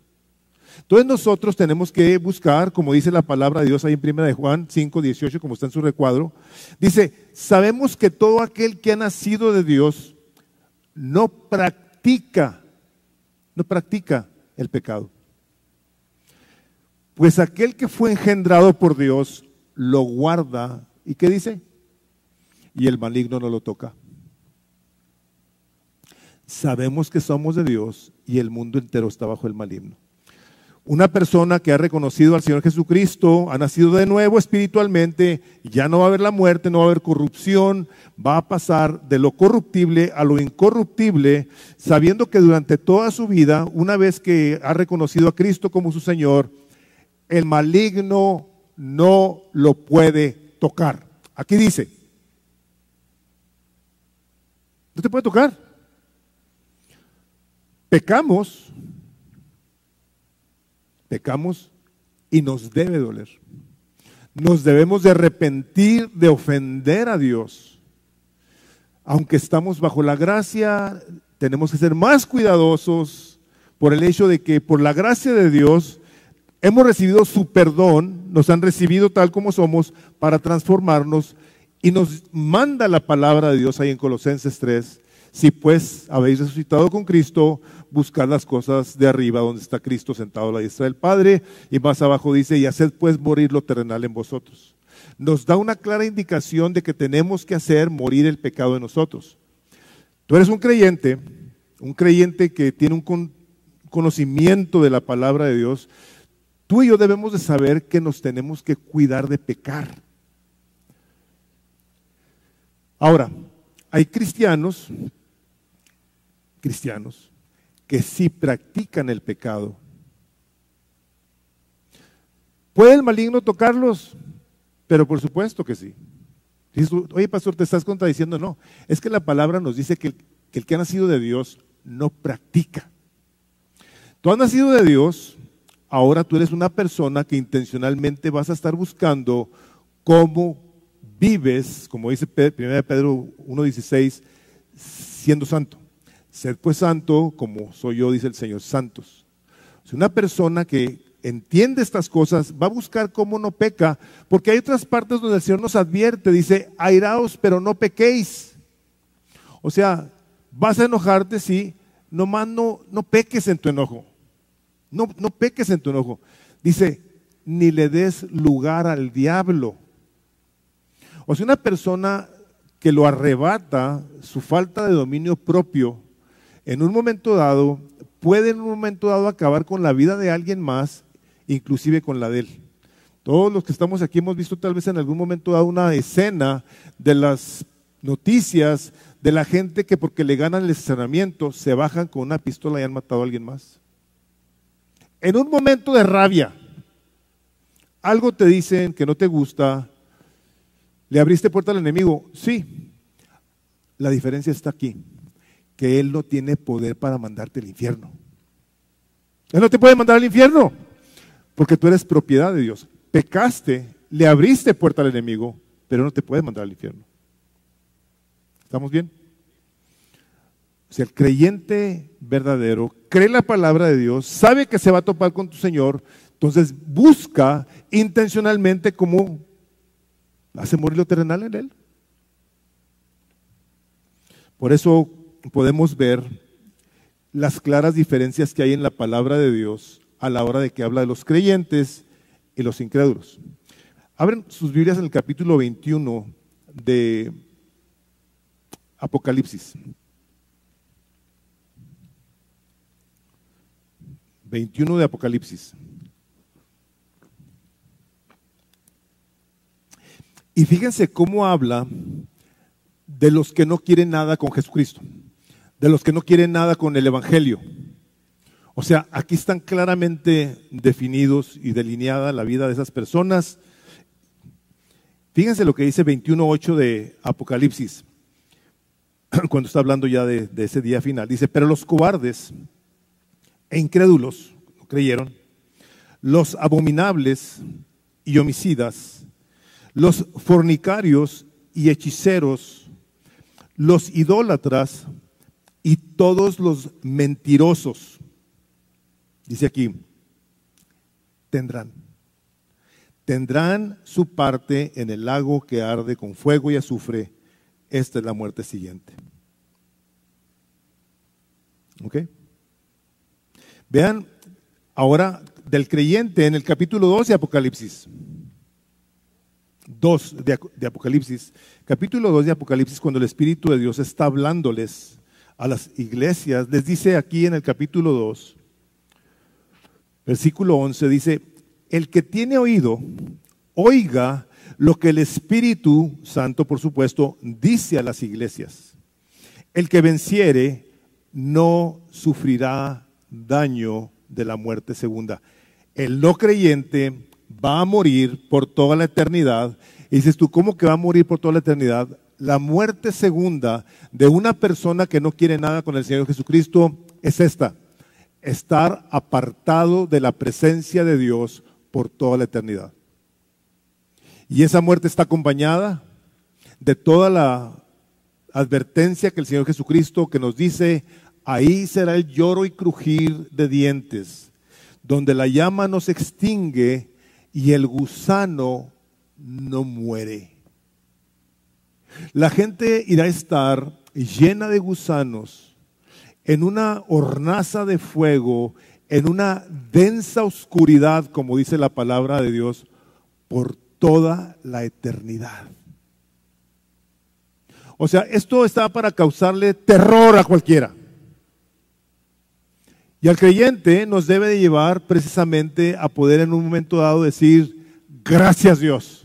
Entonces nosotros tenemos que buscar, como dice la palabra de Dios ahí en 1 de Juan 5, 18, como está en su recuadro, dice, sabemos que todo aquel que ha nacido de Dios no practica, no practica el pecado. Pues aquel que fue engendrado por Dios lo guarda. ¿Y qué dice? y el maligno no lo toca. Sabemos que somos de Dios y el mundo entero está bajo el maligno. Una persona que ha reconocido al Señor Jesucristo, ha nacido de nuevo espiritualmente, ya no va a haber la muerte, no va a haber corrupción, va a pasar de lo corruptible a lo incorruptible, sabiendo que durante toda su vida, una vez que ha reconocido a Cristo como su Señor, el maligno no lo puede tocar. Aquí dice, no te puede tocar. Pecamos, pecamos y nos debe doler. Nos debemos de arrepentir de ofender a Dios. Aunque estamos bajo la gracia, tenemos que ser más cuidadosos por el hecho de que por la gracia de Dios hemos recibido su perdón, nos han recibido tal como somos para transformarnos y nos manda la palabra de Dios ahí en Colosenses 3. Si pues habéis resucitado con Cristo, buscad las cosas de arriba donde está Cristo sentado a la diestra del Padre. Y más abajo dice, y haced pues morir lo terrenal en vosotros. Nos da una clara indicación de que tenemos que hacer morir el pecado en nosotros. Tú eres un creyente, un creyente que tiene un conocimiento de la palabra de Dios. Tú y yo debemos de saber que nos tenemos que cuidar de pecar. Ahora, hay cristianos, cristianos, que sí practican el pecado, ¿Puede el maligno tocarlos? Pero por supuesto que sí. Oye, pastor, te estás contradiciendo. No, es que la palabra nos dice que el, que ha nacido de Dios no practica. Tú has nacido de Dios, ahora tú eres una persona que intencionalmente vas a estar buscando cómo vives, como dice 1 Pedro 1.16, siendo santo. Sed pues santo como soy yo, dice el Señor, santos. Si una persona que entiende estas cosas va a buscar cómo no peca, porque hay otras partes donde el Señor nos advierte, dice, airaos, pero no pequéis. O sea, vas a enojarte, sí, nomás no, no peques en tu enojo. No, no peques en tu enojo. Dice, ni le des lugar al diablo. O sea, una persona que lo arrebata su falta de dominio propio, en un momento dado, puede en un momento dado acabar con la vida de alguien más, inclusive con la de él. Todos los que estamos aquí hemos visto tal vez en algún momento dado una escena de las noticias de la gente que porque le ganan el estacionamiento se bajan con una pistola y han matado a alguien más. En un momento de rabia, algo te dicen que no te gusta, le abriste puerta al enemigo, sí. La diferencia está aquí que Él no tiene poder para mandarte al infierno. Él no te puede mandar al infierno, porque tú eres propiedad de Dios. Pecaste, le abriste puerta al enemigo, pero no te puede mandar al infierno. ¿Estamos bien? O sea, el creyente verdadero cree la palabra de Dios, sabe que se va a topar con tu Señor, entonces busca intencionalmente cómo hace morir lo terrenal en él. Por eso podemos ver las claras diferencias que hay en la palabra de Dios a la hora de que habla de los creyentes y los incrédulos. Abren sus Biblias en el capítulo 21 de Apocalipsis. 21 de Apocalipsis. Y fíjense cómo habla de los que no quieren nada con Jesucristo de los que no quieren nada con el Evangelio. O sea, aquí están claramente definidos y delineada la vida de esas personas. Fíjense lo que dice 21.8 de Apocalipsis, cuando está hablando ya de, ese día final. Dice, pero los cobardes e incrédulos, no creyeron, los abominables y homicidas, los fornicarios y hechiceros, los idólatras, y todos los mentirosos, dice aquí, tendrán. Tendrán su parte en el lago que arde con fuego y azufre. Esta es la muerte siguiente. ¿Ok? Vean ahora del creyente en el capítulo 2 de Apocalipsis. 2 de, de Apocalipsis. Capítulo 2 de Apocalipsis, cuando el Espíritu de Dios está hablándoles a las iglesias, les dice aquí en el capítulo 2, versículo 11, dice, el que tiene oído, oiga lo que el Espíritu Santo, por supuesto, dice a las iglesias. El que venciere no sufrirá daño de la muerte segunda. El no creyente va a morir por toda la eternidad. Y dices tú, ¿cómo que va a morir por toda la eternidad? La muerte segunda de una persona que no quiere nada con el Señor Jesucristo es esta, estar apartado de la presencia de Dios por toda la eternidad. Y esa muerte está acompañada de toda la advertencia que el Señor Jesucristo que nos dice, ahí será el lloro y crujir de dientes, donde la llama no se extingue y el gusano no muere. La gente irá a estar llena de gusanos en una hornaza de fuego, en una densa oscuridad, como dice la palabra de Dios, por toda la eternidad. O sea, esto está para causarle terror a cualquiera. Y al creyente nos debe de llevar precisamente a poder en un momento dado decir, gracias Dios.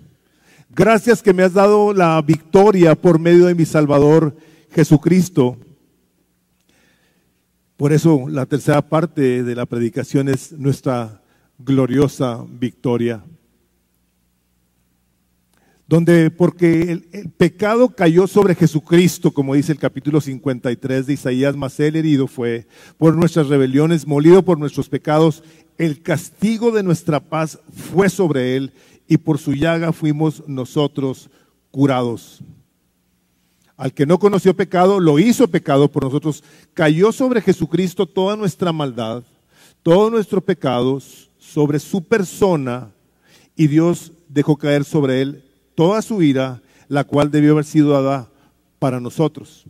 Gracias que me has dado la victoria por medio de mi Salvador Jesucristo. Por eso la tercera parte de la predicación es nuestra gloriosa victoria. donde porque el, pecado cayó sobre Jesucristo, como dice el capítulo 53 de Isaías, más él herido fue por nuestras rebeliones, molido por nuestros pecados, el castigo de nuestra paz fue sobre él y por su llaga fuimos nosotros curados. Al que no conoció pecado, lo hizo pecado por nosotros. Cayó sobre Jesucristo toda nuestra maldad, todos nuestros pecados, sobre su persona, y Dios dejó caer sobre él toda su ira, la cual debió haber sido dada para nosotros.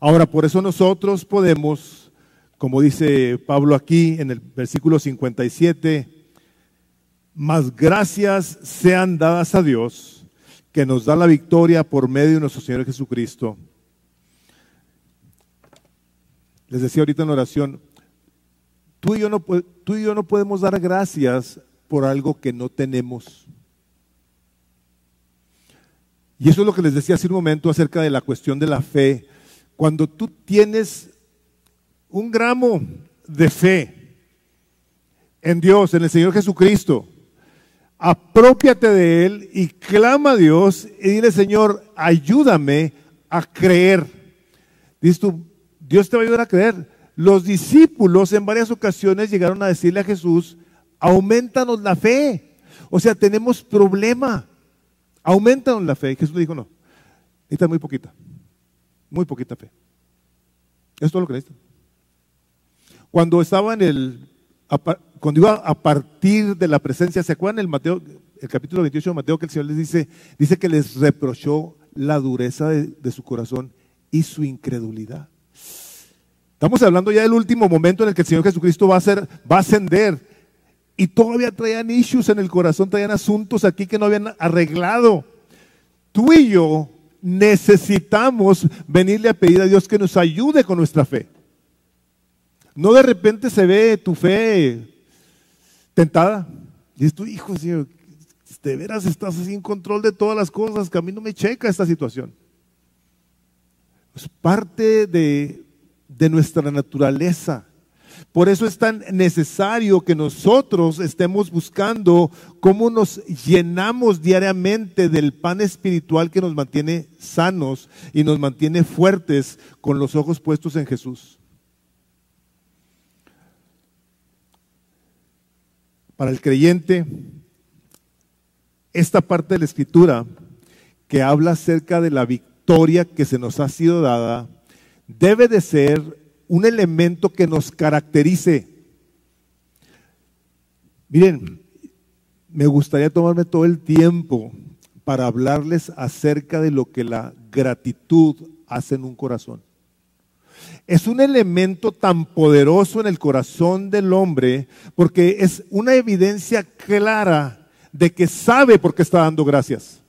Ahora, por eso nosotros podemos, como dice Pablo aquí en el versículo 57, más gracias sean dadas a Dios, que nos da la victoria por medio de nuestro Señor Jesucristo. Les decía ahorita en oración, tú y yo no, tú y yo no podemos dar gracias por algo que no tenemos. Y eso es lo que les decía hace un momento acerca de la cuestión de la fe. Cuando tú tienes un gramo de fe en Dios, en el Señor Jesucristo, apropiate de Él y clama a Dios y dile, Señor, ayúdame a creer. Dices tú, Dios te va a ayudar a creer. Los discípulos en varias ocasiones llegaron a decirle a Jesús, aumentanos la fe. O sea, tenemos problema. Aumentaron la fe. Y Jesús le dijo, no, necesitas muy poquita, muy poquita fe. Eso es todo lo que. Cuando estaba en el, cuando iba a partir de la presencia, ¿se acuerdan el Mateo, el capítulo 28 de Mateo que el Señor les dice, dice que les reprochó la dureza de, su corazón y su incredulidad? Estamos hablando ya del último momento en el que el Señor Jesucristo va a, ser, va a ascender y todavía traían issues en el corazón, traían asuntos aquí que no habían arreglado. Tú y yo necesitamos venirle a pedir a Dios que nos ayude con nuestra fe. No de repente se ve tu fe tentada. Y es tu hijo, Señor, de veras estás en control de todas las cosas, que a mí no me checa esta situación. Es parte de, de nuestra naturaleza. Por eso es tan necesario que nosotros estemos buscando cómo nos llenamos diariamente del pan espiritual que nos mantiene sanos y nos mantiene fuertes con los ojos puestos en Jesús. Para el creyente, esta parte de la escritura que habla acerca de la victoria que se nos ha sido dada, debe de ser un elemento que nos caracterice. Miren, me gustaría tomarme todo el tiempo para hablarles acerca de lo que la gratitud hace en un corazón. Es un elemento tan poderoso en el corazón del hombre porque es una evidencia clara de que sabe por qué está dando gracias.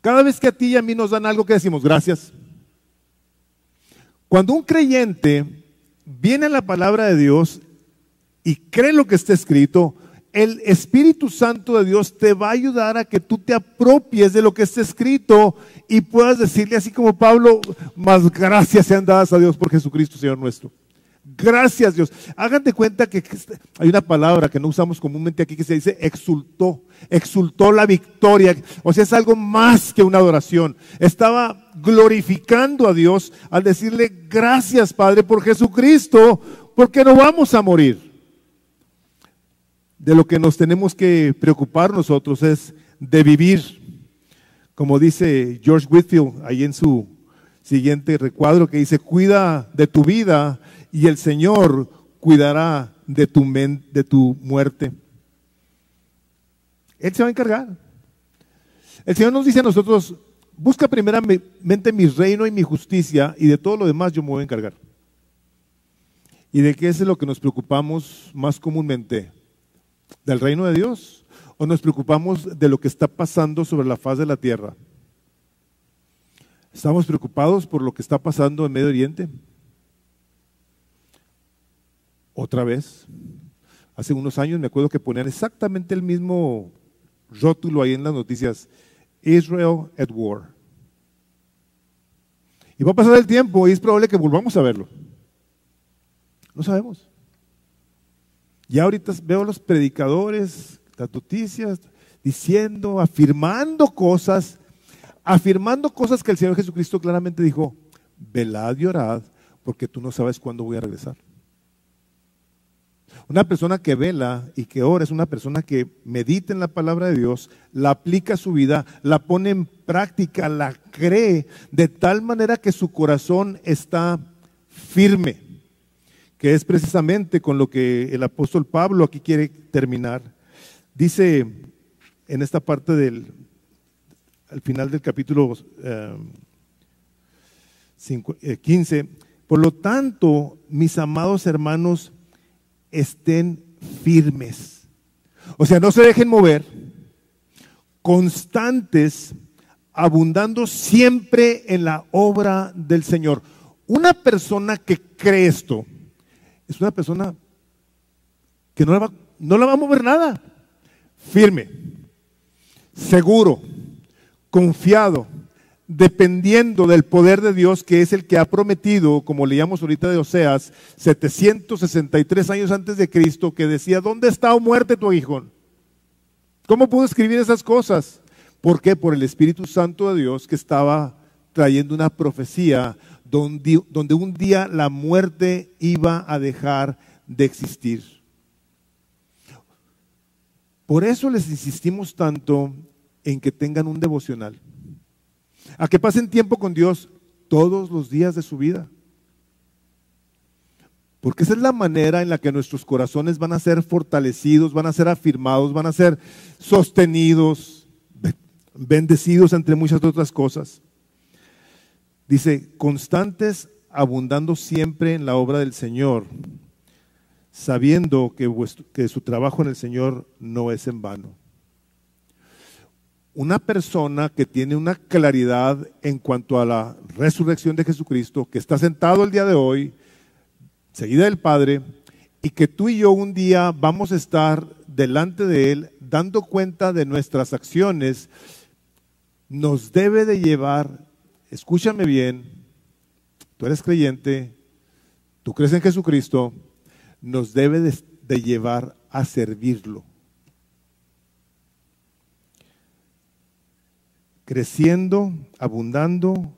Cada vez que a ti y a mí nos dan algo que decimos gracias, cuando un creyente viene a la palabra de Dios y cree lo que está escrito, el Espíritu Santo de Dios te va a ayudar a que tú te apropies de lo que está escrito y puedas decirle así como Pablo, más gracias sean dadas a Dios por Jesucristo, Señor nuestro. Gracias Dios. Hagan de cuenta que hay una palabra que no usamos comúnmente aquí que se dice exultó. Exultó la victoria. O sea, es algo más que una adoración. Estaba glorificando a Dios al decirle gracias Padre por Jesucristo, porque no vamos a morir. De lo que nos tenemos que preocupar nosotros es de vivir. Como dice George Whitfield ahí en su siguiente recuadro que dice, cuida de tu vida y el Señor cuidará de tu, de tu muerte. Él se va a encargar. El Señor nos dice a nosotros, busca primeramente mi reino y mi justicia y de todo lo demás yo me voy a encargar. ¿Y de qué es lo que nos preocupamos más comúnmente? ¿Del reino de Dios? ¿O nos preocupamos de lo que está pasando sobre la faz de la tierra? ¿Estamos preocupados por lo que está pasando en Medio Oriente? otra vez. Hace unos años me acuerdo que ponían exactamente el mismo rótulo ahí en las noticias, Israel at War. Y va a pasar el tiempo y es probable que volvamos a verlo. No sabemos. Ya ahorita veo los predicadores, las noticias, diciendo, afirmando cosas, afirmando cosas que el Señor Jesucristo claramente dijo, velad y orad, porque tú no sabes cuándo voy a regresar. Una persona que vela y que ora es una persona que medita en la palabra de Dios, la aplica a su vida, la pone en práctica, la cree de tal manera que su corazón está firme, que es precisamente con lo que el apóstol Pablo aquí quiere terminar. Dice en esta parte del, al final del capítulo 15, eh, por lo tanto, mis amados hermanos, estén firmes. O sea, no se dejen mover, constantes, abundando siempre en la obra del Señor. Una persona que cree esto es una persona que no la va, no la va a mover nada. Firme, seguro, confiado, dependiendo del poder de Dios que es el que ha prometido, como leíamos ahorita de Oseas, 763 años antes de Cristo, que decía, ¿dónde está o muerte tu aguijón? ¿Cómo pudo escribir esas cosas? ¿Por qué? Por el Espíritu Santo de Dios que estaba trayendo una profecía donde, donde un día la muerte iba a dejar de existir. Por eso les insistimos tanto en que tengan un devocional a que pasen tiempo con Dios todos los días de su vida. Porque esa es la manera en la que nuestros corazones van a ser fortalecidos, van a ser afirmados, van a ser sostenidos, bendecidos entre muchas otras cosas. Dice, constantes abundando siempre en la obra del Señor, sabiendo que, que su trabajo en el Señor no es en vano. Una persona que tiene una claridad en cuanto a la resurrección de Jesucristo, que está sentado el día de hoy, seguida del Padre, y que tú y yo un día vamos a estar delante de Él dando cuenta de nuestras acciones, nos debe de llevar, escúchame bien, tú eres creyente, tú crees en Jesucristo, nos debe de, de llevar a servirlo. creciendo, abundando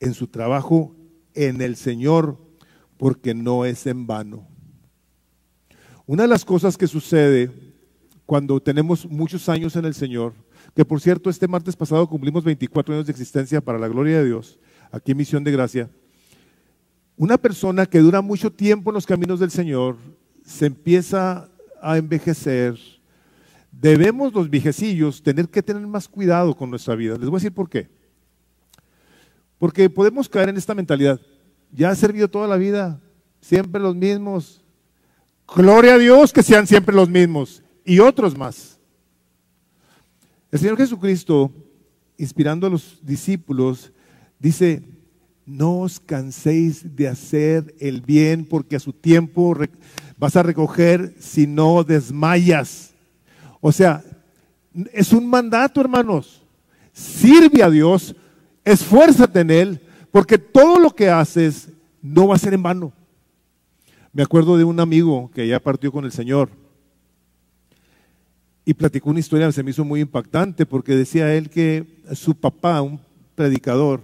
en su trabajo en el Señor, porque no es en vano. Una de las cosas que sucede cuando tenemos muchos años en el Señor, que por cierto este martes pasado cumplimos 24 años de existencia para la gloria de Dios, aquí en Misión de Gracia, una persona que dura mucho tiempo en los caminos del Señor se empieza a envejecer, debemos los viejecillos tener que tener más cuidado con nuestra vida. Les voy a decir por qué. Porque podemos caer en esta mentalidad. Ya ha servido toda la vida, siempre los mismos. Gloria a Dios que sean siempre los mismos y otros más. El Señor Jesucristo, inspirando a los discípulos, dice, no os canséis de hacer el bien porque a su tiempo vas a recoger si no desmayas. O sea, es un mandato, hermanos. Sirve a Dios, esfuérzate en Él, porque todo lo que haces no va a ser en vano. Me acuerdo de un amigo que ya partió con el Señor y platicó una historia que se me hizo muy impactante porque decía él que su papá, un predicador,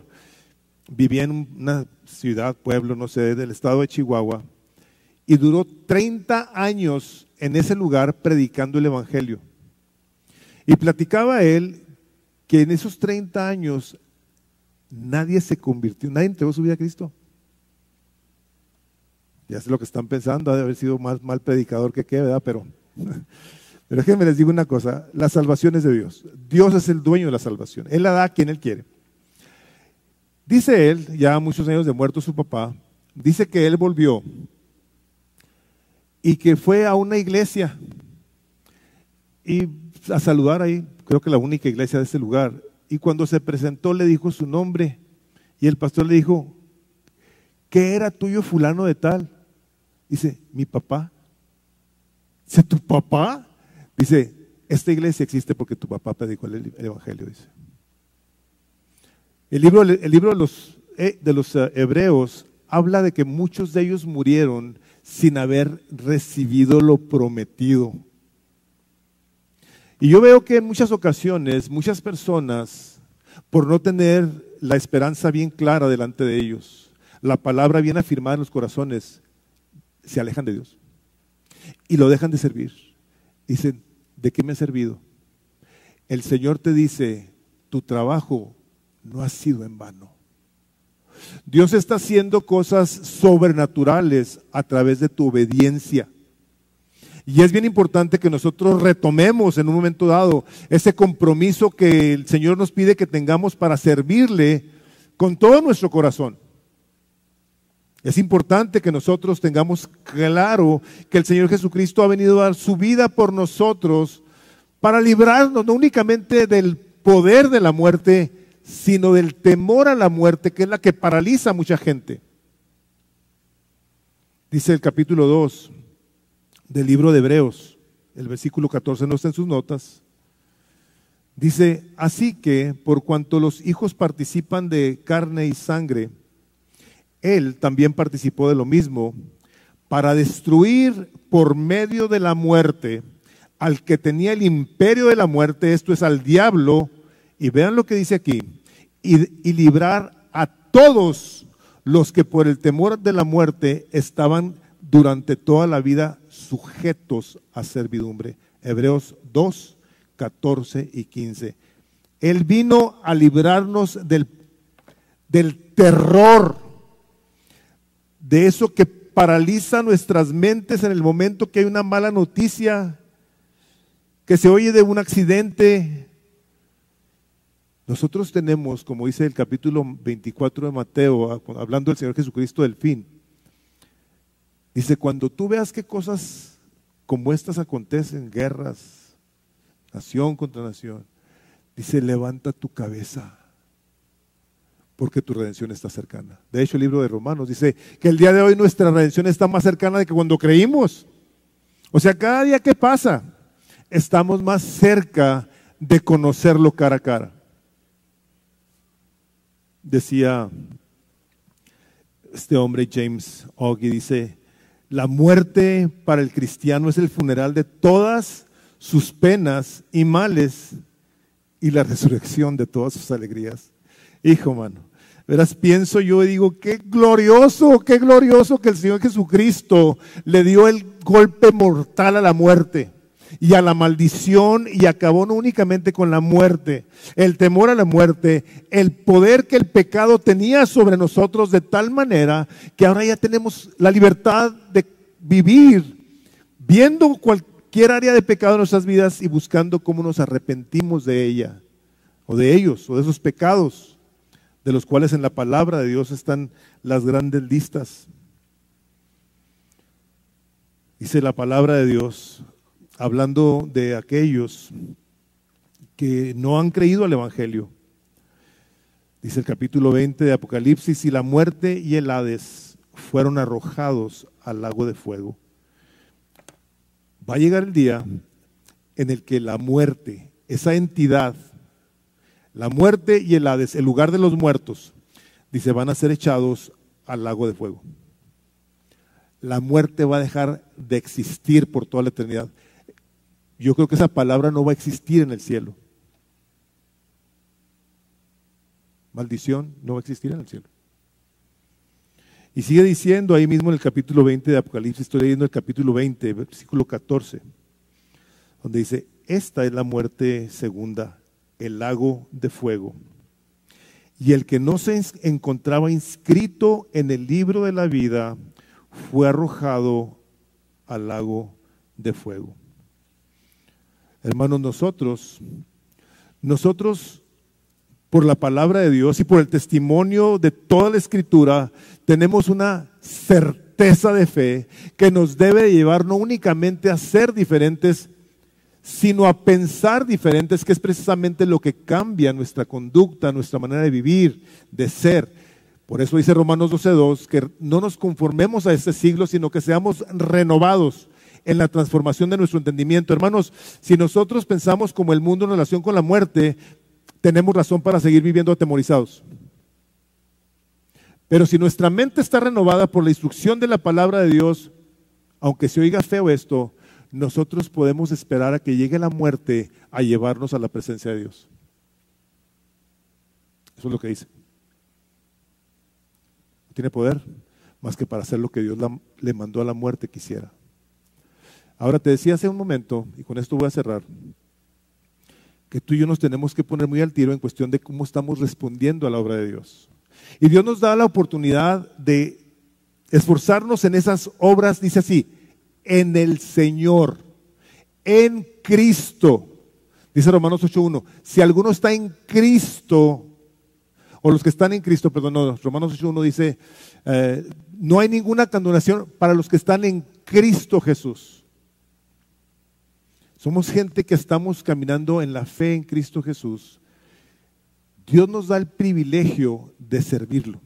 vivía en una ciudad, pueblo, no sé, del estado de Chihuahua y duró 30 años en ese lugar predicando el Evangelio. Y platicaba él que en esos 30 años nadie se convirtió, nadie entregó su vida a Cristo. Ya sé lo que están pensando, ha de haber sido más mal predicador que qué, ¿verdad? Pero, pero déjenme les digo una cosa, la salvación es de Dios. Dios es el dueño de la salvación. Él la da a quien Él quiere. Dice él, ya muchos años de muerto su papá, dice que él volvió y que fue a una iglesia y a saludar ahí, creo que la única iglesia de ese lugar. Y cuando se presentó le dijo su nombre y el pastor le dijo, ¿qué era tuyo fulano de tal? Dice, mi papá. Dice, ¿tu papá? Dice, esta iglesia existe porque tu papá predicó el, Evangelio, dice. El libro, el libro de los, eh, de los eh, hebreos habla de que muchos de ellos murieron sin haber recibido lo prometido. Y yo veo que en muchas ocasiones, muchas personas, por no tener la esperanza bien clara delante de ellos, la palabra bien afirmada en los corazones, se alejan de Dios y lo dejan de servir. Dicen, ¿de qué me ha servido? El Señor te dice, tu trabajo no ha sido en vano. Dios está haciendo cosas sobrenaturales a través de tu obediencia. Y es bien importante que nosotros retomemos en un momento dado ese compromiso que el Señor nos pide que tengamos para servirle con todo nuestro corazón. Es importante que nosotros tengamos claro que el Señor Jesucristo ha venido a dar su vida por nosotros para librarnos no únicamente del poder de la muerte, sino del temor a la muerte, que es la que paraliza a mucha gente. Dice el capítulo 2 del libro de Hebreos, el versículo 14 no está en sus notas. Dice, así que por cuanto los hijos participan de carne y sangre, él también participó de lo mismo, para destruir por medio de la muerte al que tenía el imperio de la muerte, esto es al diablo, y vean lo que dice aquí, y, librar a todos los que por el temor de la muerte estaban durante toda la vida sujetos a servidumbre. Hebreos 2, 14 y 15. Él vino a librarnos del, del terror de eso que paraliza nuestras mentes en el momento que hay una mala noticia, que se oye de un accidente. Nosotros tenemos, como dice el capítulo 24 de Mateo, hablando del Señor Jesucristo del fin, dice, cuando tú veas que cosas como estas acontecen, guerras, nación contra nación, dice, levanta tu cabeza porque tu redención está cercana. De hecho, el libro de Romanos dice que el día de hoy nuestra redención está más cercana de que cuando creímos. O sea, cada día que pasa, estamos más cerca de conocerlo cara a cara. Decía este hombre James Oggy, dice, la muerte para el cristiano es el funeral de todas sus penas y males y la resurrección de todas sus alegrías. Hijo, mano. Verás, pienso yo y digo, qué glorioso, qué glorioso que el Señor Jesucristo le dio el golpe mortal a la muerte y a la maldición y acabó no únicamente con la muerte, el temor a la muerte, el poder que el pecado tenía sobre nosotros de tal manera que ahora ya tenemos la libertad de vivir viendo cualquier área de pecado en nuestras vidas y buscando cómo nos arrepentimos de ella o de ellos o de esos pecados de los cuales en la palabra de Dios están las grandes listas. Dice la palabra de Dios, hablando de aquellos que no han creído al Evangelio. Dice el capítulo 20 de Apocalipsis, y la muerte y el Hades fueron arrojados al lago de fuego. Va a llegar el día en el que la muerte, esa entidad la muerte y el Hades, el lugar de los muertos, dice, van a ser echados al lago de fuego. La muerte va a dejar de existir por toda la eternidad. Yo creo que esa palabra no va a existir en el cielo. Maldición no va a existir en el cielo. Y sigue diciendo ahí mismo en el capítulo 20 de Apocalipsis, estoy leyendo el capítulo 20, versículo 14, donde dice, esta es la muerte segunda el lago de fuego. Y el que no se encontraba inscrito en el libro de la vida fue arrojado al lago de fuego. Hermanos, nosotros, nosotros por la palabra de Dios y por el testimonio de toda la escritura, tenemos una certeza de fe que nos debe llevar no únicamente a ser diferentes, sino a pensar diferentes, que es precisamente lo que cambia nuestra conducta, nuestra manera de vivir, de ser. Por eso dice Romanos 12.2, que no nos conformemos a este siglo, sino que seamos renovados en la transformación de nuestro entendimiento. Hermanos, si nosotros pensamos como el mundo en relación con la muerte, tenemos razón para seguir viviendo atemorizados. Pero si nuestra mente está renovada por la instrucción de la palabra de Dios, aunque se oiga feo esto, nosotros podemos esperar a que llegue la muerte a llevarnos a la presencia de Dios. Eso es lo que dice. No tiene poder más que para hacer lo que Dios le mandó a la muerte quisiera. Ahora te decía hace un momento, y con esto voy a cerrar, que tú y yo nos tenemos que poner muy al tiro en cuestión de cómo estamos respondiendo a la obra de Dios. Y Dios nos da la oportunidad de esforzarnos en esas obras, dice así, en el Señor, en Cristo. Dice Romanos 8.1, si alguno está en Cristo, o los que están en Cristo, perdón, no, Romanos 8.1 dice, eh, no hay ninguna condenación para los que están en Cristo Jesús. Somos gente que estamos caminando en la fe en Cristo Jesús. Dios nos da el privilegio de servirlo.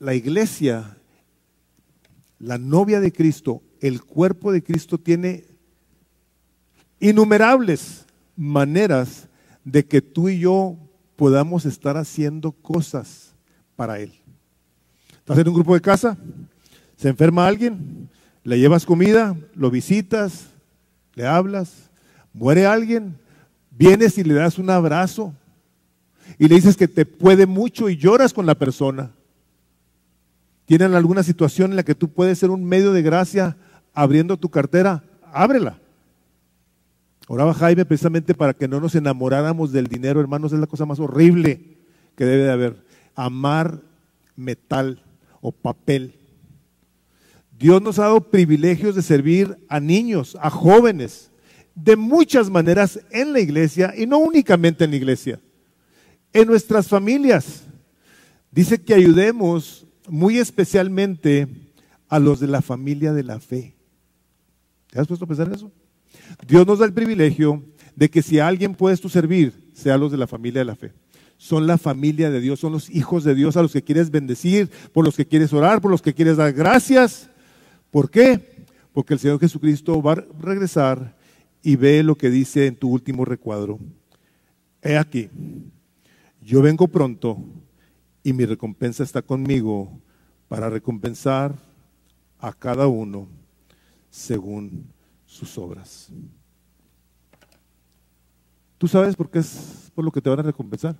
La iglesia, la novia de Cristo, el cuerpo de Cristo tiene innumerables maneras de que tú y yo podamos estar haciendo cosas para Él. Estás en un grupo de casa, se enferma alguien, le llevas comida, lo visitas, le hablas, muere alguien, vienes y le das un abrazo y le dices que te puede mucho y lloras con la persona. ¿Tienen alguna situación en la que tú puedes ser un medio de gracia abriendo tu cartera? Ábrela. Oraba Jaime precisamente para que no nos enamoráramos del dinero, hermanos, es la cosa más horrible que debe de haber. Amar metal o papel. Dios nos ha dado privilegios de servir a niños, a jóvenes, de muchas maneras en la iglesia y no únicamente en la iglesia, en nuestras familias. Dice que ayudemos muy especialmente a los de la familia de la fe. ¿Te has puesto a pensar en eso? Dios nos da el privilegio de que si a alguien puedes tú servir, sea los de la familia de la fe. Son la familia de Dios, son los hijos de Dios a los que quieres bendecir, por los que quieres orar, por los que quieres dar gracias. ¿Por qué? Porque el Señor Jesucristo va a regresar y ve lo que dice en tu último recuadro. He aquí, yo vengo pronto y mi recompensa está conmigo para recompensar a cada uno según sus obras. ¿Tú sabes por qué es por lo que te van a recompensar?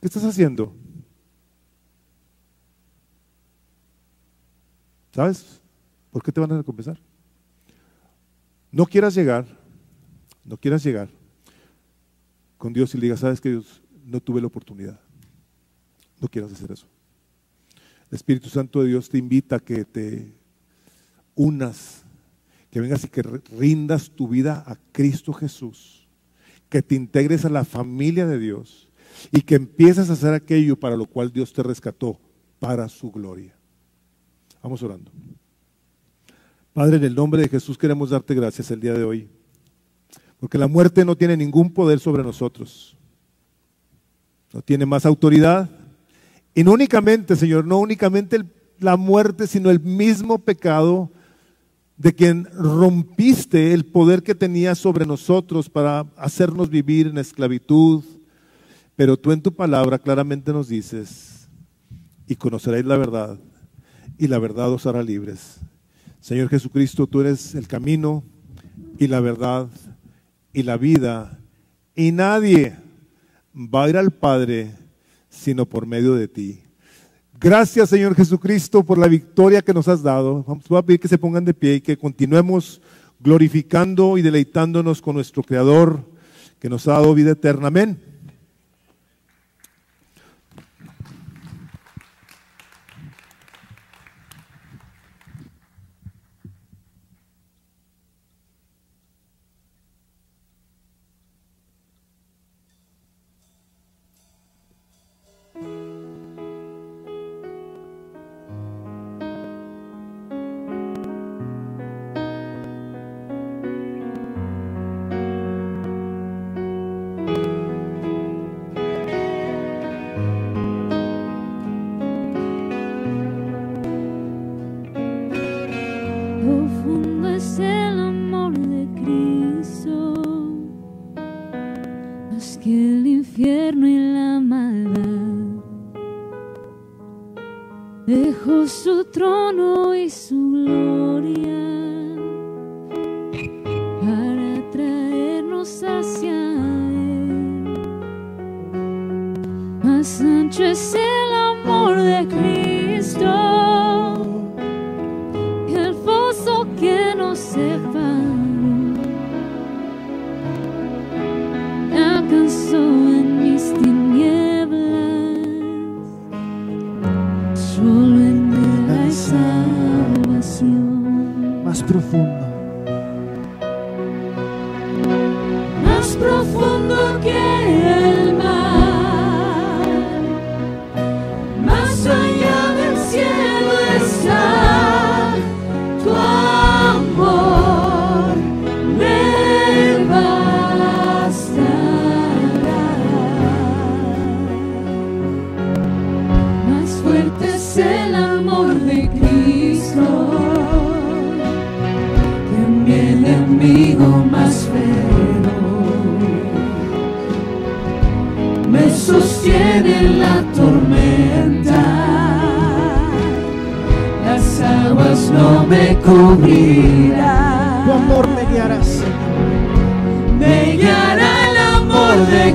¿Qué estás haciendo? ¿Sabes por qué te van a recompensar? No quieras llegar, no quieras llegar con Dios y le digas, sabes que Dios no tuve la oportunidad. No quieras hacer eso. El Espíritu Santo de Dios te invita a que te unas, que vengas y que rindas tu vida a Cristo Jesús, que te integres a la familia de Dios y que empieces a hacer aquello para lo cual Dios te rescató, para su gloria. Vamos orando. Padre, en el nombre de Jesús queremos darte gracias el día de hoy, porque la muerte no tiene ningún poder sobre nosotros, no tiene más autoridad, y no únicamente, Señor, no únicamente la muerte, sino el mismo pecado de quien rompiste el poder que tenía sobre nosotros para hacernos vivir en esclavitud. Pero tú en tu palabra claramente nos dices, y conoceréis la verdad, y la verdad os hará libres. Señor Jesucristo, tú eres el camino y la verdad y la vida, y nadie va a ir al Padre sino por medio de ti. Gracias, Señor Jesucristo, por la victoria que nos has dado. Vamos a pedir que se pongan de pie y que continuemos glorificando y deleitándonos con nuestro Creador que nos ha dado vida eterna. Amén. nosso trono e sua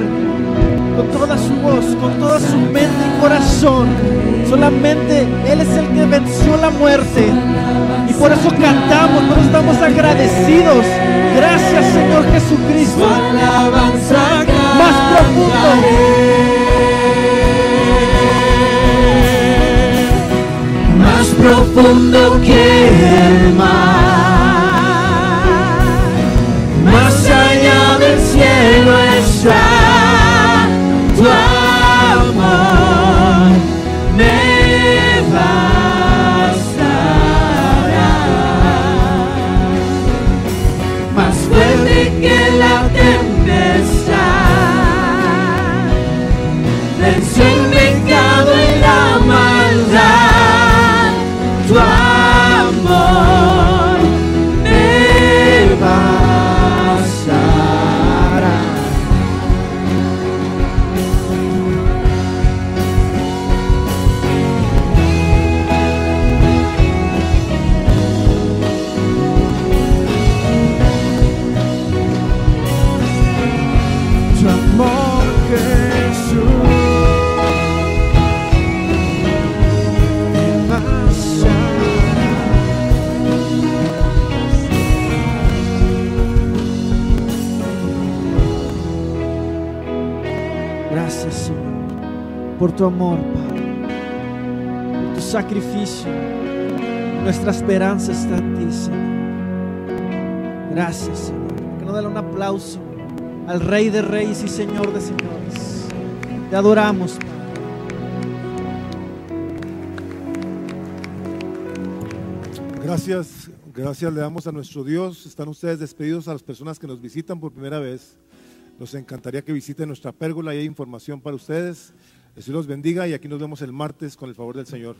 con toda su voz, con toda su mente y corazón. Solamente Él es el que venció la muerte. Y por eso cantamos, por eso estamos agradecidos. Gracias Señor Jesucristo. Más profundo. Más profundo que el mar. Más allá del cielo. Tu amor, Padre, por tu sacrificio. Nuestra esperanza está en ti, Señor. Gracias, Señor. Que nos dale un aplauso al Rey de Reyes y Señor de Señores. Te adoramos, Padre. Gracias, gracias le damos a nuestro Dios. Están ustedes despedidos a las personas que nos visitan por primera vez. Nos encantaría que visiten nuestra pérgola y hay información para ustedes. Señor los bendiga y aquí nos vemos el martes con el favor del Señor.